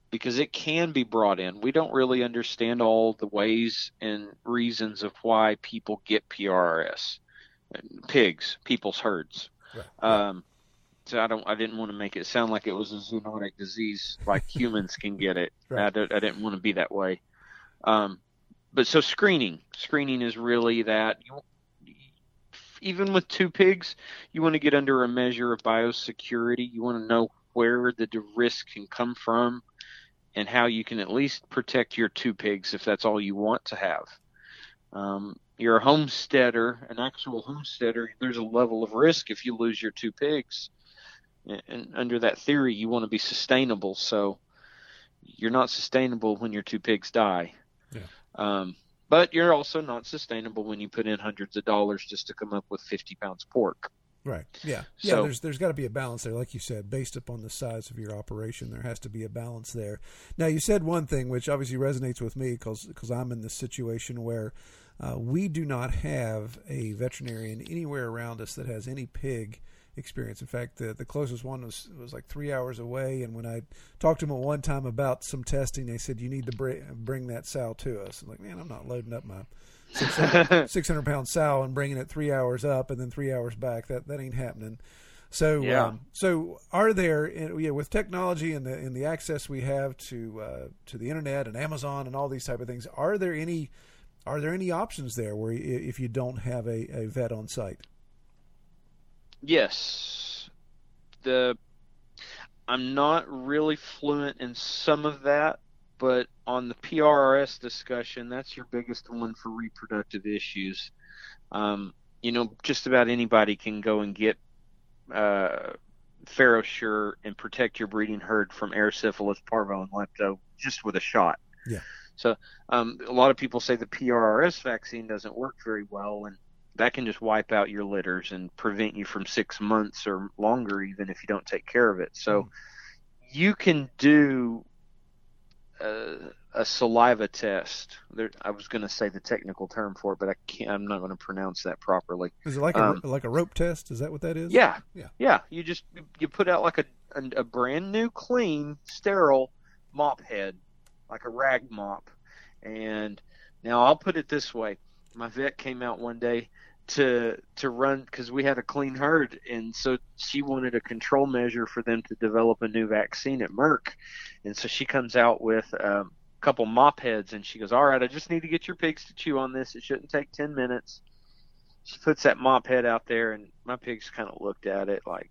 because it can be brought in. We don't really understand all the ways and reasons of why people get PRRS. Pigs, people's herds. Right. Um, so I don't. I didn't want to make it sound like it was a zoonotic disease, like humans can get it. Right. I, I, didn't want to be that way. Um, but so screening, screening is really that. You, even with two pigs, you want to get under a measure of biosecurity. You want to know where the risk can come from, and how you can at least protect your two pigs if that's all you want to have. Um, you're a homesteader, an actual homesteader. There's a level of risk if you lose your two pigs and under that theory, you want to be sustainable. So you're not sustainable when your two pigs die. Yeah. Um, but you're also not sustainable when you put in hundreds of dollars just to come up with 50 pounds of pork. Right. Yeah. Yeah. So, there's there's got to be a balance there, like you said, based upon the size of your operation. There has to be a balance there. Now, you said one thing which obviously resonates with me because because I'm in this situation where uh, we do not have a veterinarian anywhere around us that has any pig experience. In fact, the the closest one was was like three hours away. And when I talked to them at one time about some testing, they said you need to bring bring that sow to us. I'm like, man, I'm not loading up my 600, 600 pound sow and bringing it three hours up and then three hours back. That that ain't happening. So, yeah. Um, so are there, yeah, with technology and the and the access we have to uh, to the internet and Amazon and all these type of things, are there any are there any options there where if you don't have a, a vet on site? Yes. The I'm not really fluent in some of that, but on the PRRS discussion, that's your biggest one for reproductive issues. Um, you know, just about anybody can go and get uh, FarrowSure and protect your breeding herd from erysipelas, parvo, and lepto just with a shot. Yeah. So um, a lot of people say the PRRS vaccine doesn't work very well, and that can just wipe out your litters and prevent you from six months or longer, even if you don't take care of it. So mm. you can do a, a saliva test. There, I was going to say the technical term for it, but I can't. I'm not going to pronounce that properly. Is it like um, a like a rope test? Is that what that is? Yeah, yeah, yeah. You just you put out like a a, a brand new, clean, sterile mop head, like a rag mop, and now I'll put it this way. My vet came out one day to to run because we had a clean herd, and so she wanted a control measure for them to develop a new vaccine at Merck, and so she comes out with um, a couple mop heads, and she goes, "All right, I just need to get your pigs to chew on this. It shouldn't take ten minutes." She puts that mop head out there, and my pigs kind of looked at it like,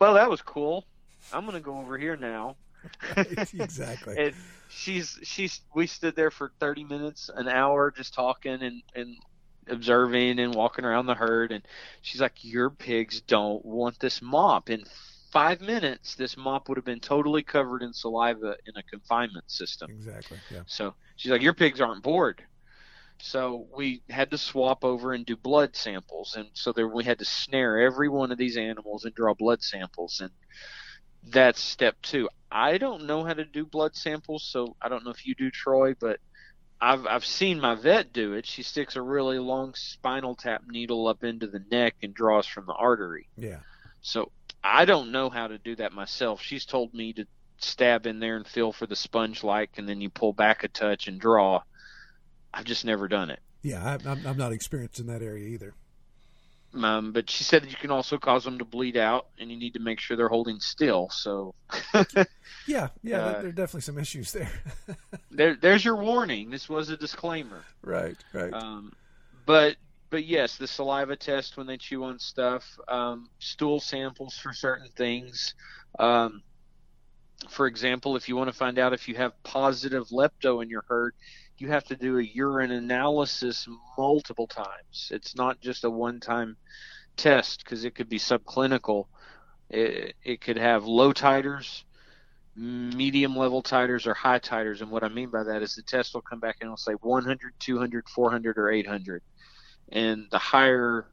"Well, that was cool. I'm going to go over here now." exactly. and she's she's we stood there for 30 minutes, an hour, just talking and and observing and walking around the herd and she's like your pigs don't want this mop. In five minutes this mop would have been totally covered in saliva in a confinement system. Exactly yeah. So she's like your pigs aren't bored. So we had to swap over and do blood samples and so there we had to snare every one of these animals and draw blood samples and that's step two. I don't know how to do blood samples so i don't know if you do troy but I've I've seen my vet do it. She sticks a really long spinal tap needle up into the neck and draws from the artery. Yeah. So I don't know how to do that myself. She's told me to stab in there and feel for the sponge like, and then you pull back a touch and draw. I've just never done it. Yeah, I, I'm I'm not experienced in that area either. Um, but she said that you can also cause them to bleed out, and you need to make sure they're holding still. So, yeah, yeah, uh, there are definitely some issues there. there, there's your warning. This was a disclaimer. Right, right. Um, but, but yes, the saliva test when they chew on stuff, um, stool samples for certain things. Um, for example, if you want to find out if you have positive lepto in your herd, you have to do a urine analysis multiple times. It's not just a one time test because it could be subclinical. It, it could have low titers, medium level titers, or high titers. And what I mean by that is the test will come back and it'll say 100, 200, 400, or 800. And the higher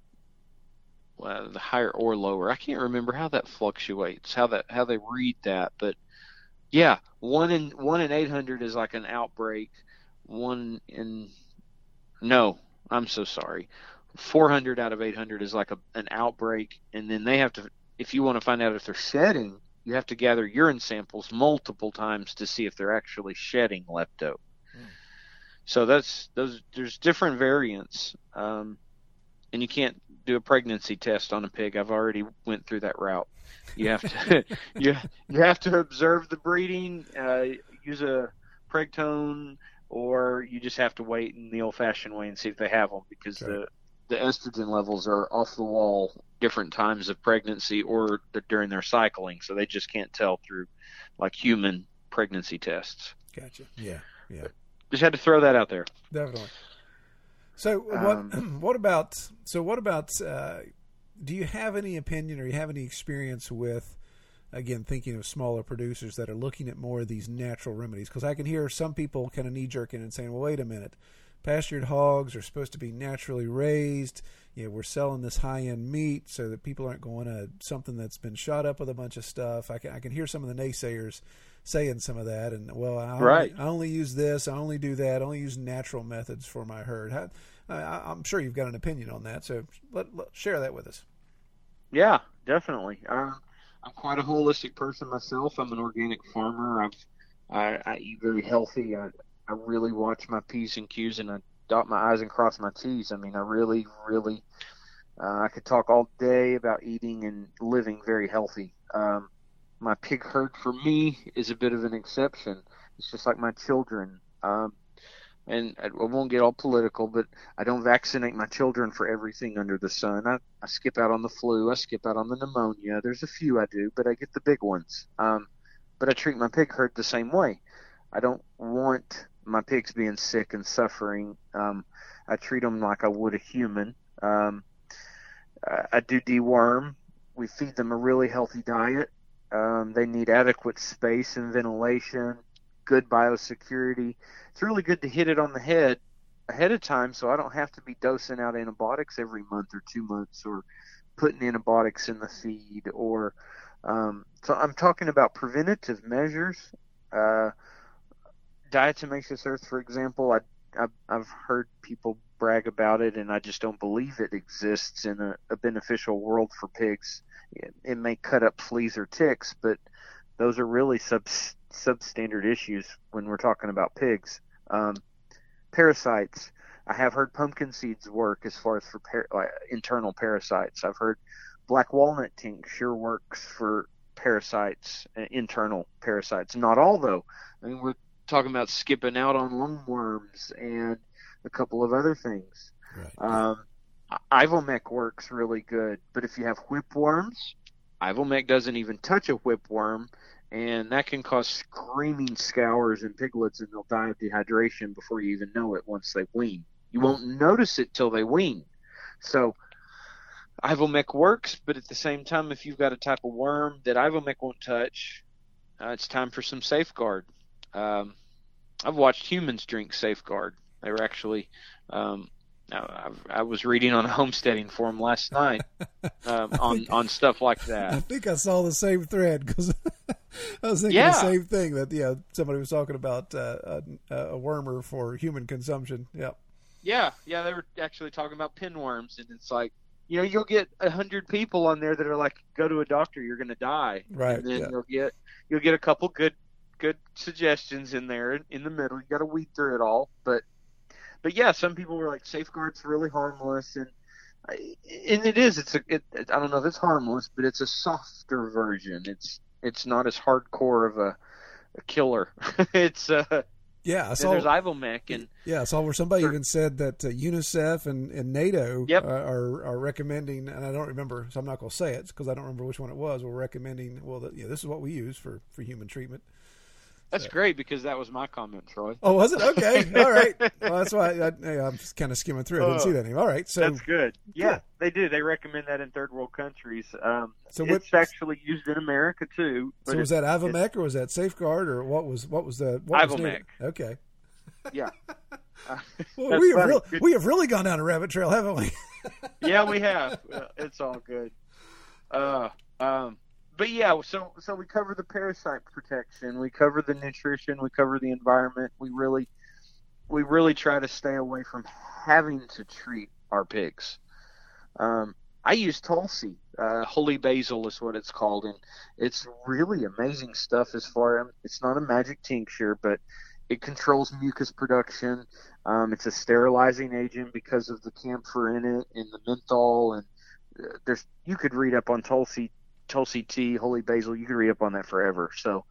the higher or lower. I can't remember how that fluctuates, how that how they read that, but yeah, one in one in eight hundred is like an outbreak one in no, I'm so sorry. 400 out of 800 is like a, an outbreak, and then they have to. If you want to find out if they're shedding, you have to gather urine samples multiple times to see if they're actually shedding lepto. Mm. So that's those. There's different variants, um, and you can't do a pregnancy test on a pig. I've already went through that route. You have to you you have to observe the breeding, uh, use a Preg-Tone or you just have to wait in the old-fashioned way and see if they have them because okay. the the estrogen levels are off the wall different times of pregnancy or the, during their cycling, so they just can't tell through like human pregnancy tests. Gotcha. Yeah, yeah. Just had to throw that out there. Definitely. So what um, what about so what about uh, do you have any opinion or you have any experience with again thinking of smaller producers that are looking at more of these natural remedies because I can hear some people kind of knee jerking and saying, "Well, wait a minute, pastured hogs are supposed to be naturally raised. You know, we're selling this high end meat so that people aren't going to something that's been shot up with a bunch of stuff." I can I can hear some of the naysayers saying some of that, and well, I right. I only use this, I only do that, I only use natural methods for my herd. How, I, am sure you've got an opinion on that, so let, let, share that with us. Yeah, definitely. Um, I'm quite a holistic person myself. I'm an organic farmer. I've I, I eat very healthy. I I really watch my p's and q's and I dot my i's and cross my t's. I mean, I really, really, uh, I could talk all day about eating and living very healthy. Um, my pig herd for me is a bit of an exception. It's just like my children. Um, and I won't get all political, but I don't vaccinate my children for everything under the sun. I, I skip out on the flu, I skip out on the pneumonia. There's a few I do, but I get the big ones. Um, but I treat my pig herd the same way. I don't want my pigs being sick and suffering. Um, I treat them like I would a human. Um, I do deworm. We feed them a really healthy diet. Um, they need adequate space and ventilation good biosecurity. It's really good to hit it on the head ahead of time so I don't have to be dosing out antibiotics every month or two months or putting antibiotics in the feed or um, so I'm talking about preventative measures. Uh, Diatomaceous earth, for example, I, I, I've heard people brag about it, and I just don't believe it exists in a, a beneficial world for pigs. It, it, may cut up fleas or ticks, but those are really subs- substandard issues when we're talking about pigs. Um, parasites. I have heard pumpkin seeds work as far as for par- uh, internal parasites. I've heard black walnut tincture works for parasites, uh, internal parasites. Not all though. I mean, we're talking about skipping out on lungworms and a couple of other things. Right. Um, Ivomec works really good, but if you have whipworms, Ivomec doesn't even touch a whipworm and that can cause screaming scours in piglets, and they'll die of dehydration before you even know it once they wean. You won't notice it till they wean. So Ivomec works, but at the same time, if you've got a type of worm that Ivomec won't touch, uh, it's time for some Safeguard. Um, I've watched humans drink Safeguard. They were actually um, I, I was reading on a homesteading forum last night um, on think, on stuff like that. I think I saw the same thread because I was thinking yeah. the same thing that yeah somebody was talking about uh, a, a wormer for human consumption. Yeah. Yeah, yeah, they were actually talking about pinworms, and it's like you know you'll get a hundred people on there that are like, go to a doctor, you're going to die. Right. And then yeah. you'll get you'll get a couple good good suggestions in there in the middle. You got to weed through it all, but but yeah, some people were like safeguards really harmless, and and it is. It's a. It, I don't know if it's harmless, but it's a softer version. It's it's not as hardcore of a, a killer. it's uh, yeah, I saw, there's Ivomec and yeah, I saw where somebody even said that uh, UNICEF and, and NATO yep. uh, are are recommending, and I don't remember, so I'm not going to say it because I don't remember which one it was. We're recommending, well, that, yeah, this is what we use for for human treatment. That's so. great because that was my comment, Troy. Oh, was it? Okay, all right. Well, that's why I, am just kind of skimming through. I didn't see that name. All right, so that's good. Yeah, they do. They recommend that in third world countries. Um, so it's actually used in America too. So was that Ivomec or was that Safeguard or what was what was the what Ivomec? okay. Yeah. Uh, well, we have, re- we have really gone down a rabbit trail, haven't we? yeah, we have. It's all good. Uh, um, but yeah, so so we cover the parasite protection, we cover the nutrition, we cover the environment. We really we really try to stay away from having to treat our pigs. Um, I use Tulsi, uh, holy basil is what it's called, and it's really amazing stuff. As far as it's not a magic tincture, but it controls mucus production. Um, it's a sterilizing agent because of the camphor in it and the menthol, and uh, there's you could read up on Tulsi Tulsi tea, holy basil. You could read up on that forever. So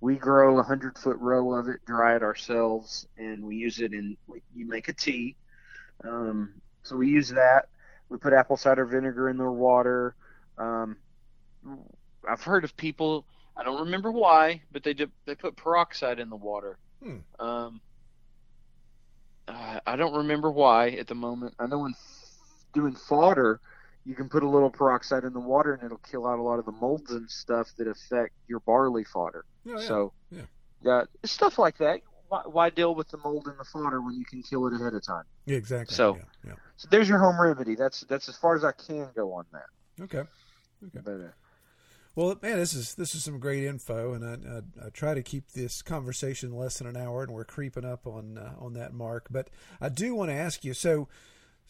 we grow a hundred foot row of it, dry it ourselves, and we use it in. You make a tea. Um, so we use that. We put apple cider vinegar in their water. Um, I've heard of people. I don't remember why, but they did, they put peroxide in the water. Hmm. Um, uh, I don't remember why at the moment. I know in doing fodder, you can put a little peroxide in the water and it'll kill out a lot of the molds and stuff that affect your barley fodder. Oh, yeah. So, yeah. stuff like that. Why, why, deal with the mold in the fodder when you can kill it ahead of time? Yeah, exactly. So, yeah. so there's your home remedy. That's that's as far as I can go on that. Okay. Okay. But, uh, well, man, this is this is some great info, and I, I, I, try to keep this conversation less than an hour, and we're creeping up on uh, on that mark. But I do want to ask you. So,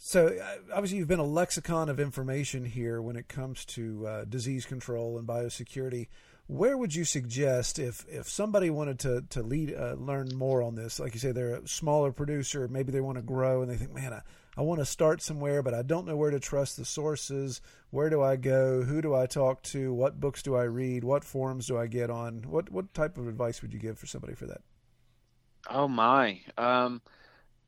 so uh, obviously, you've been a lexicon of information here when it comes to uh, disease control and biosecurity. Where would you suggest if, if somebody wanted to to lead uh, learn more on this? Like you say, they're a smaller producer, maybe they want to grow, and they think, man, I, I want to start somewhere, but I don't know where to trust the sources. Where do I go? Who do I talk to? What books do I read? What forums do I get on? What what type of advice would you give for somebody for that? Oh my. Um,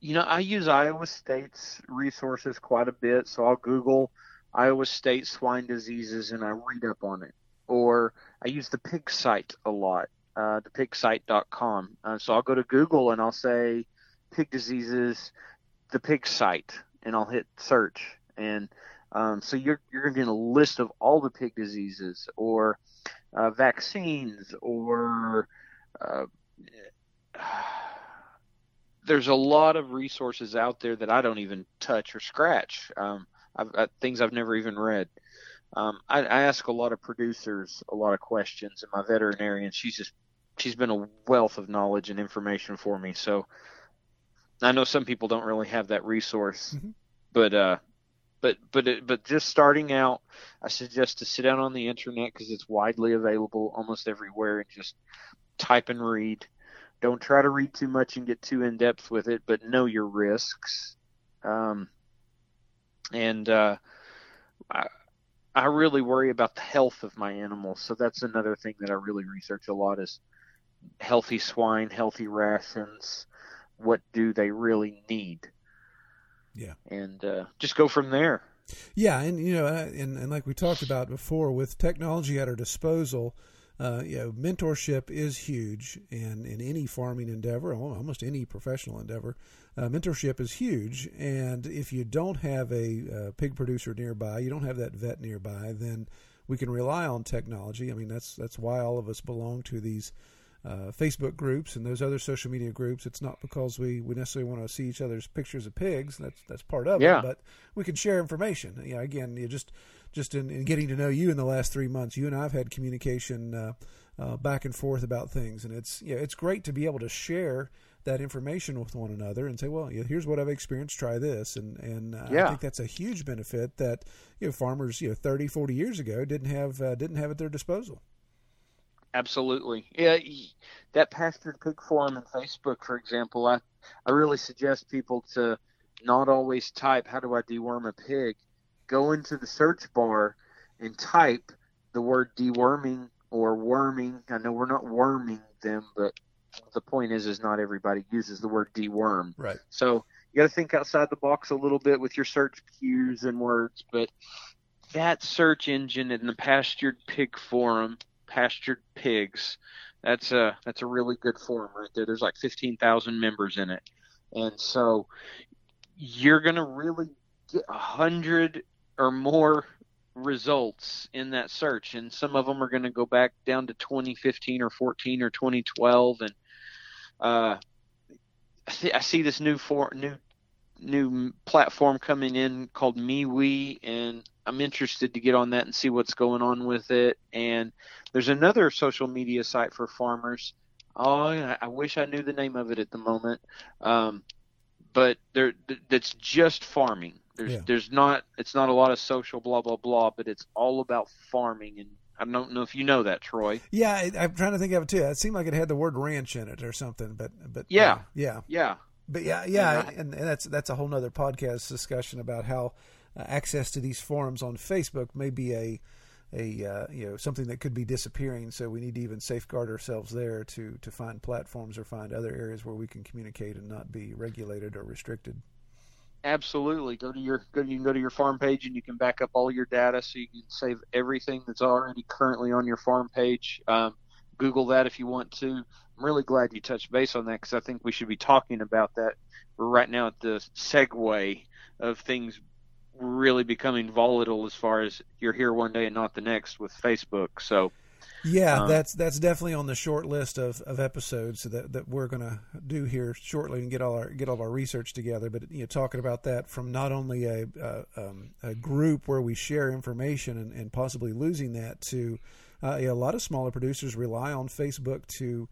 you know, I use Iowa State's resources quite a bit, so I'll Google Iowa State swine diseases and I read up on it. Or I use the pig site a lot, uh, thepigsite.com. Uh, so I'll go to Google and I'll say pig diseases, the pig site, and I'll hit search. And um, so you're you're going to get a list of all the pig diseases or uh, vaccines or uh, there's a lot of resources out there that I don't even touch or scratch. Um, I've, uh, things I've never even read. Um, I, I, ask a lot of producers a lot of questions, and my veterinarian, she's just she's been a wealth of knowledge and information for me. So I know some people don't really have that resource, mm-hmm. but uh, but but it, but just starting out, I suggest to sit down on the internet because it's widely available almost everywhere, and just type and read. Don't try to read too much and get too in depth with it, but know your risks. Um, and uh, I, I really worry about the health of my animals, so that's another thing that I really research a lot is healthy swine, healthy rations. What do they really need? Yeah, and uh, just go from there. Yeah, and you know, and, and like we talked about before, with technology at our disposal, uh, you know, mentorship is huge, and in any farming endeavor, almost any professional endeavor, uh, mentorship is huge. And if you don't have a, a, pig producer nearby, you don't have that vet nearby, then we can rely on technology. I mean, that's that's why all of us belong to these uh, Facebook groups and those other social media groups. It's not because we, we necessarily want to see each other's pictures of pigs. That's that's part of yeah. it. But we can share information. You know, again, you just just in, in, getting to know you in the last three months, you and I have had communication uh, uh, back and forth about things, and it's yeah, it's great to be able to share that information with one another and say, well, yeah, here's what I've experienced. Try this, and and uh, yeah. I think that's a huge benefit that you know farmers you know 30, 40 years ago didn't have uh, didn't have at their disposal. Absolutely. Yeah, that pastured pig forum in Facebook, for example, I I really suggest people to not always type how do I deworm a pig. Go into the search bar and type the word deworming or worming. I know we're not worming them, but the point is, is not everybody uses the word deworm. Right. So you got to think outside the box a little bit with your search cues and words. But that search engine in the pastured pig forum, pastured pigs, that's a that's a really good forum right there. There's like 15,000 members in it, and so you're gonna really get a hundred or more results in that search and some of them are going to go back down to 2015 or 14 or 2012 and uh, I, see, I see this new for new new platform coming in called MeWe and I'm interested to get on that and see what's going on with it and there's another social media site for farmers. Oh I wish I knew the name of it at the moment um, but there that's just farming there's yeah. there's not it's not a lot of social blah blah blah, but it's all about farming and I don't know if you know that, Troy. Yeah, I, am trying to think of it too. It seemed like it had the word ranch in it or something, but but yeah, uh, yeah, yeah. But yeah, yeah, and, and, that's that's a whole nother podcast discussion about how uh, access to these forums on Facebook may be a a uh, you know something that could be disappearing. So we need to even safeguard ourselves there to to find platforms or find other areas where we can communicate and not be regulated or restricted. Absolutely. Go to your go. You can go to your farm page and you can back up all your data, so you can save everything that's already currently on your farm page. Um, Google that if you want to. I'm really glad you touched base on that because I think we should be talking about that. We're right now at the segue of things really becoming volatile as far as you're here one day and not the next with Facebook. So yeah, um, that's that's definitely on the short list of, of episodes that, that we're going to do here shortly and get all our get all of our research together. But you know, talking about that from not only a a, um, a group where we share information and, and possibly losing that to uh, a lot of smaller producers rely on Facebook to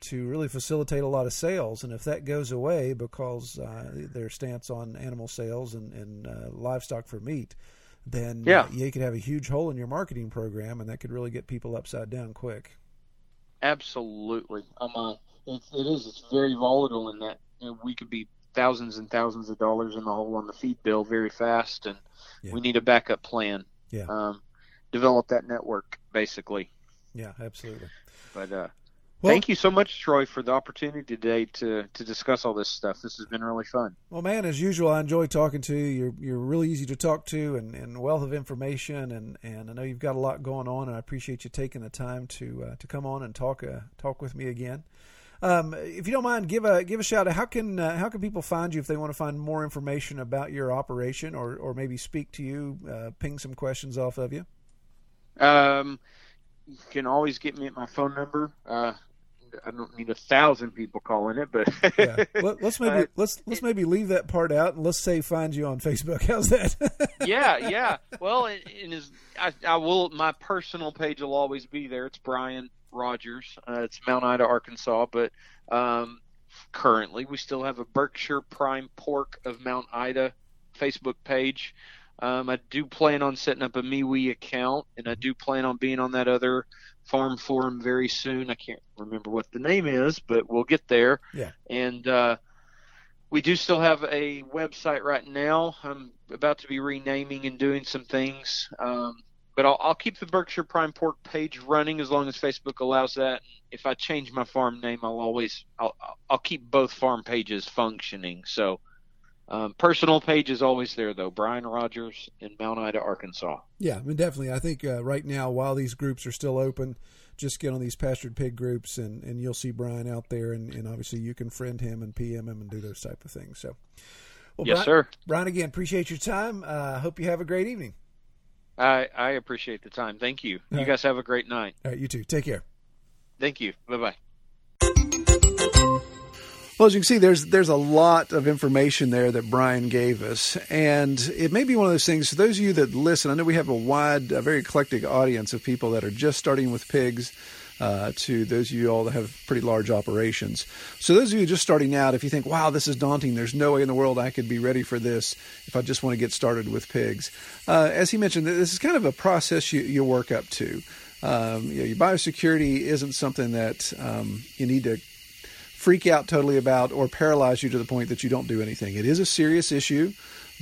to really facilitate a lot of sales. And if that goes away because uh, their stance on animal sales and, and uh, livestock for meat, then yeah. Uh, you could have a huge hole in your marketing program, and that could really get people upside down quick. Absolutely, um, uh, it, it is. It's very volatile in that you know, we could be thousands and thousands of dollars in the hole on the feed bill very fast, and yeah. we need a backup plan. Yeah. Um, develop that network basically. Yeah, absolutely. But uh, well, Thank you so much, Troy, for the opportunity today to, to discuss all this stuff. This has been really fun. Well, man, as usual, I enjoy talking to you. You're you're really easy to talk to, and, and wealth of information, and, and I know you've got a lot going on, and I appreciate you taking the time to uh, to come on and talk uh, talk with me again. Um, if you don't mind, give a give a shout out. How can uh, how can people find you if they want to find more information about your operation, or or maybe speak to you, uh, ping some questions off of you? Um, you can always get me at my phone number. Uh, I don't need a thousand people calling it, but yeah. Let, us maybe let's let's maybe leave that part out and let's say find you on Facebook. How's that? yeah, yeah. Well, it, it is. I, I will. My personal page will always be there. It's Brian Rogers. Uh, it's Mount Ida, Arkansas, but um, currently we still have a Berkshire Prime Pork of Mount Ida Facebook page. Um, I do plan on setting up a MeWe account, and I do plan on being on that other farm forum very soon. I can't remember what the name is, but we'll get there. Yeah. And uh, we do still have a website right now. I'm about to be renaming and doing some things. Um, but I'll, I'll, keep the Berkshire Prime Pork page running as long as Facebook allows that. If I change my farm name, I'll always I'll, I'll keep both farm pages functioning. So um, personal page is always there, though. Brian Rogers in Mount Ida, Arkansas. Yeah, I mean, definitely. I think uh, right now, while these groups are still open, just get on these pastured pig groups, and, and you'll see Brian out there, and, and obviously you can friend him and PM him and do those type of things. So, well, yes, Brian, sir. Brian, again, appreciate your time. I uh, hope you have a great evening. I I appreciate the time. Thank you. All you right. guys have a great night. All right, you too. Take care. Thank you. Bye bye. Well, as you can see, there's there's a lot of information there that Brian gave us, and it may be one of those things. For those of you that listen, I know we have a wide, a very eclectic audience of people that are just starting with pigs. Uh, to those of you all that have pretty large operations. So, those of you just starting out, if you think, wow, this is daunting, there's no way in the world I could be ready for this if I just want to get started with pigs. Uh, as he mentioned, this is kind of a process you, you work up to. Um, you know, your biosecurity isn't something that um, you need to freak out totally about or paralyze you to the point that you don't do anything. It is a serious issue.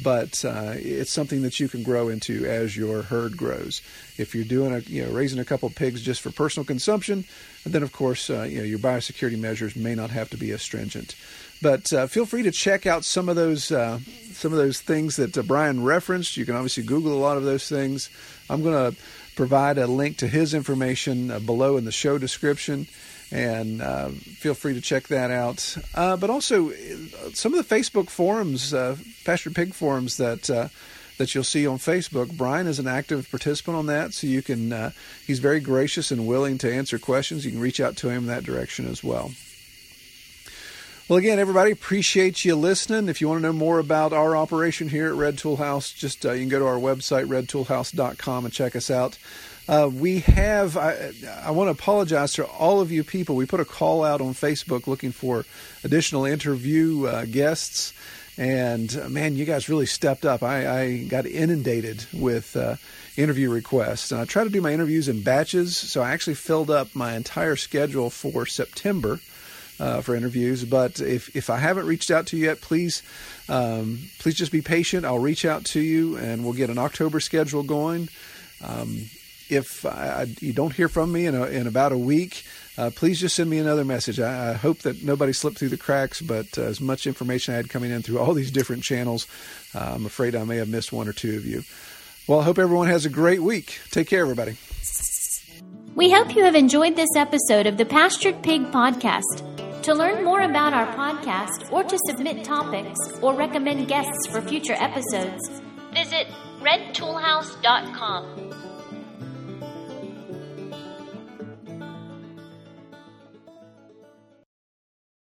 but uh, it's something that you can grow into as your herd grows. If you're doing a, you know, raising a couple pigs just for personal consumption, then of course, uh, you know, your biosecurity measures may not have to be as stringent. But uh, feel free to check out some of those uh, some of those things that uh, Brian referenced. You can obviously Google a lot of those things. I'm going to provide a link to his information uh, below in the show description and uh, feel free to check that out. Uh, but also, some of the Facebook forums, uh, Pasture Pig forums that uh, that you'll see on Facebook. Brian is an active participant on that, so you can. Uh, he's very gracious and willing to answer questions. You can reach out to him in that direction as well. Well, again, everybody, appreciate you listening. If you want to know more about our operation here at Red Tool House, just uh, you can go to our website, redtoolhouse.com, and check us out. Uh, we have, I, I, want to apologize to all of you people. We put a call out on Facebook looking for additional interview uh, guests. And uh, man, you guys really stepped up. I, I got inundated with uh, interview requests. And I try to do my interviews in batches. So I actually filled up my entire schedule for September. Uh, for interviews. But if, if I haven't reached out to you yet, please um, please just be patient. I'll reach out to you and we'll get an October schedule going. Um, if I, you don't hear from me in, a, in about a week, uh, please just send me another message. I, I, hope that nobody slipped through the cracks, but uh, as much information I had coming in through all these different channels, uh, I'm afraid I may have missed one or two of you. Well, I hope everyone has a great week. Take care, everybody. We hope you have enjoyed this episode of the Pastured Pig Podcast. To learn more about our podcast or to submit topics or recommend guests for future episodes, visit redtoolhouse.com.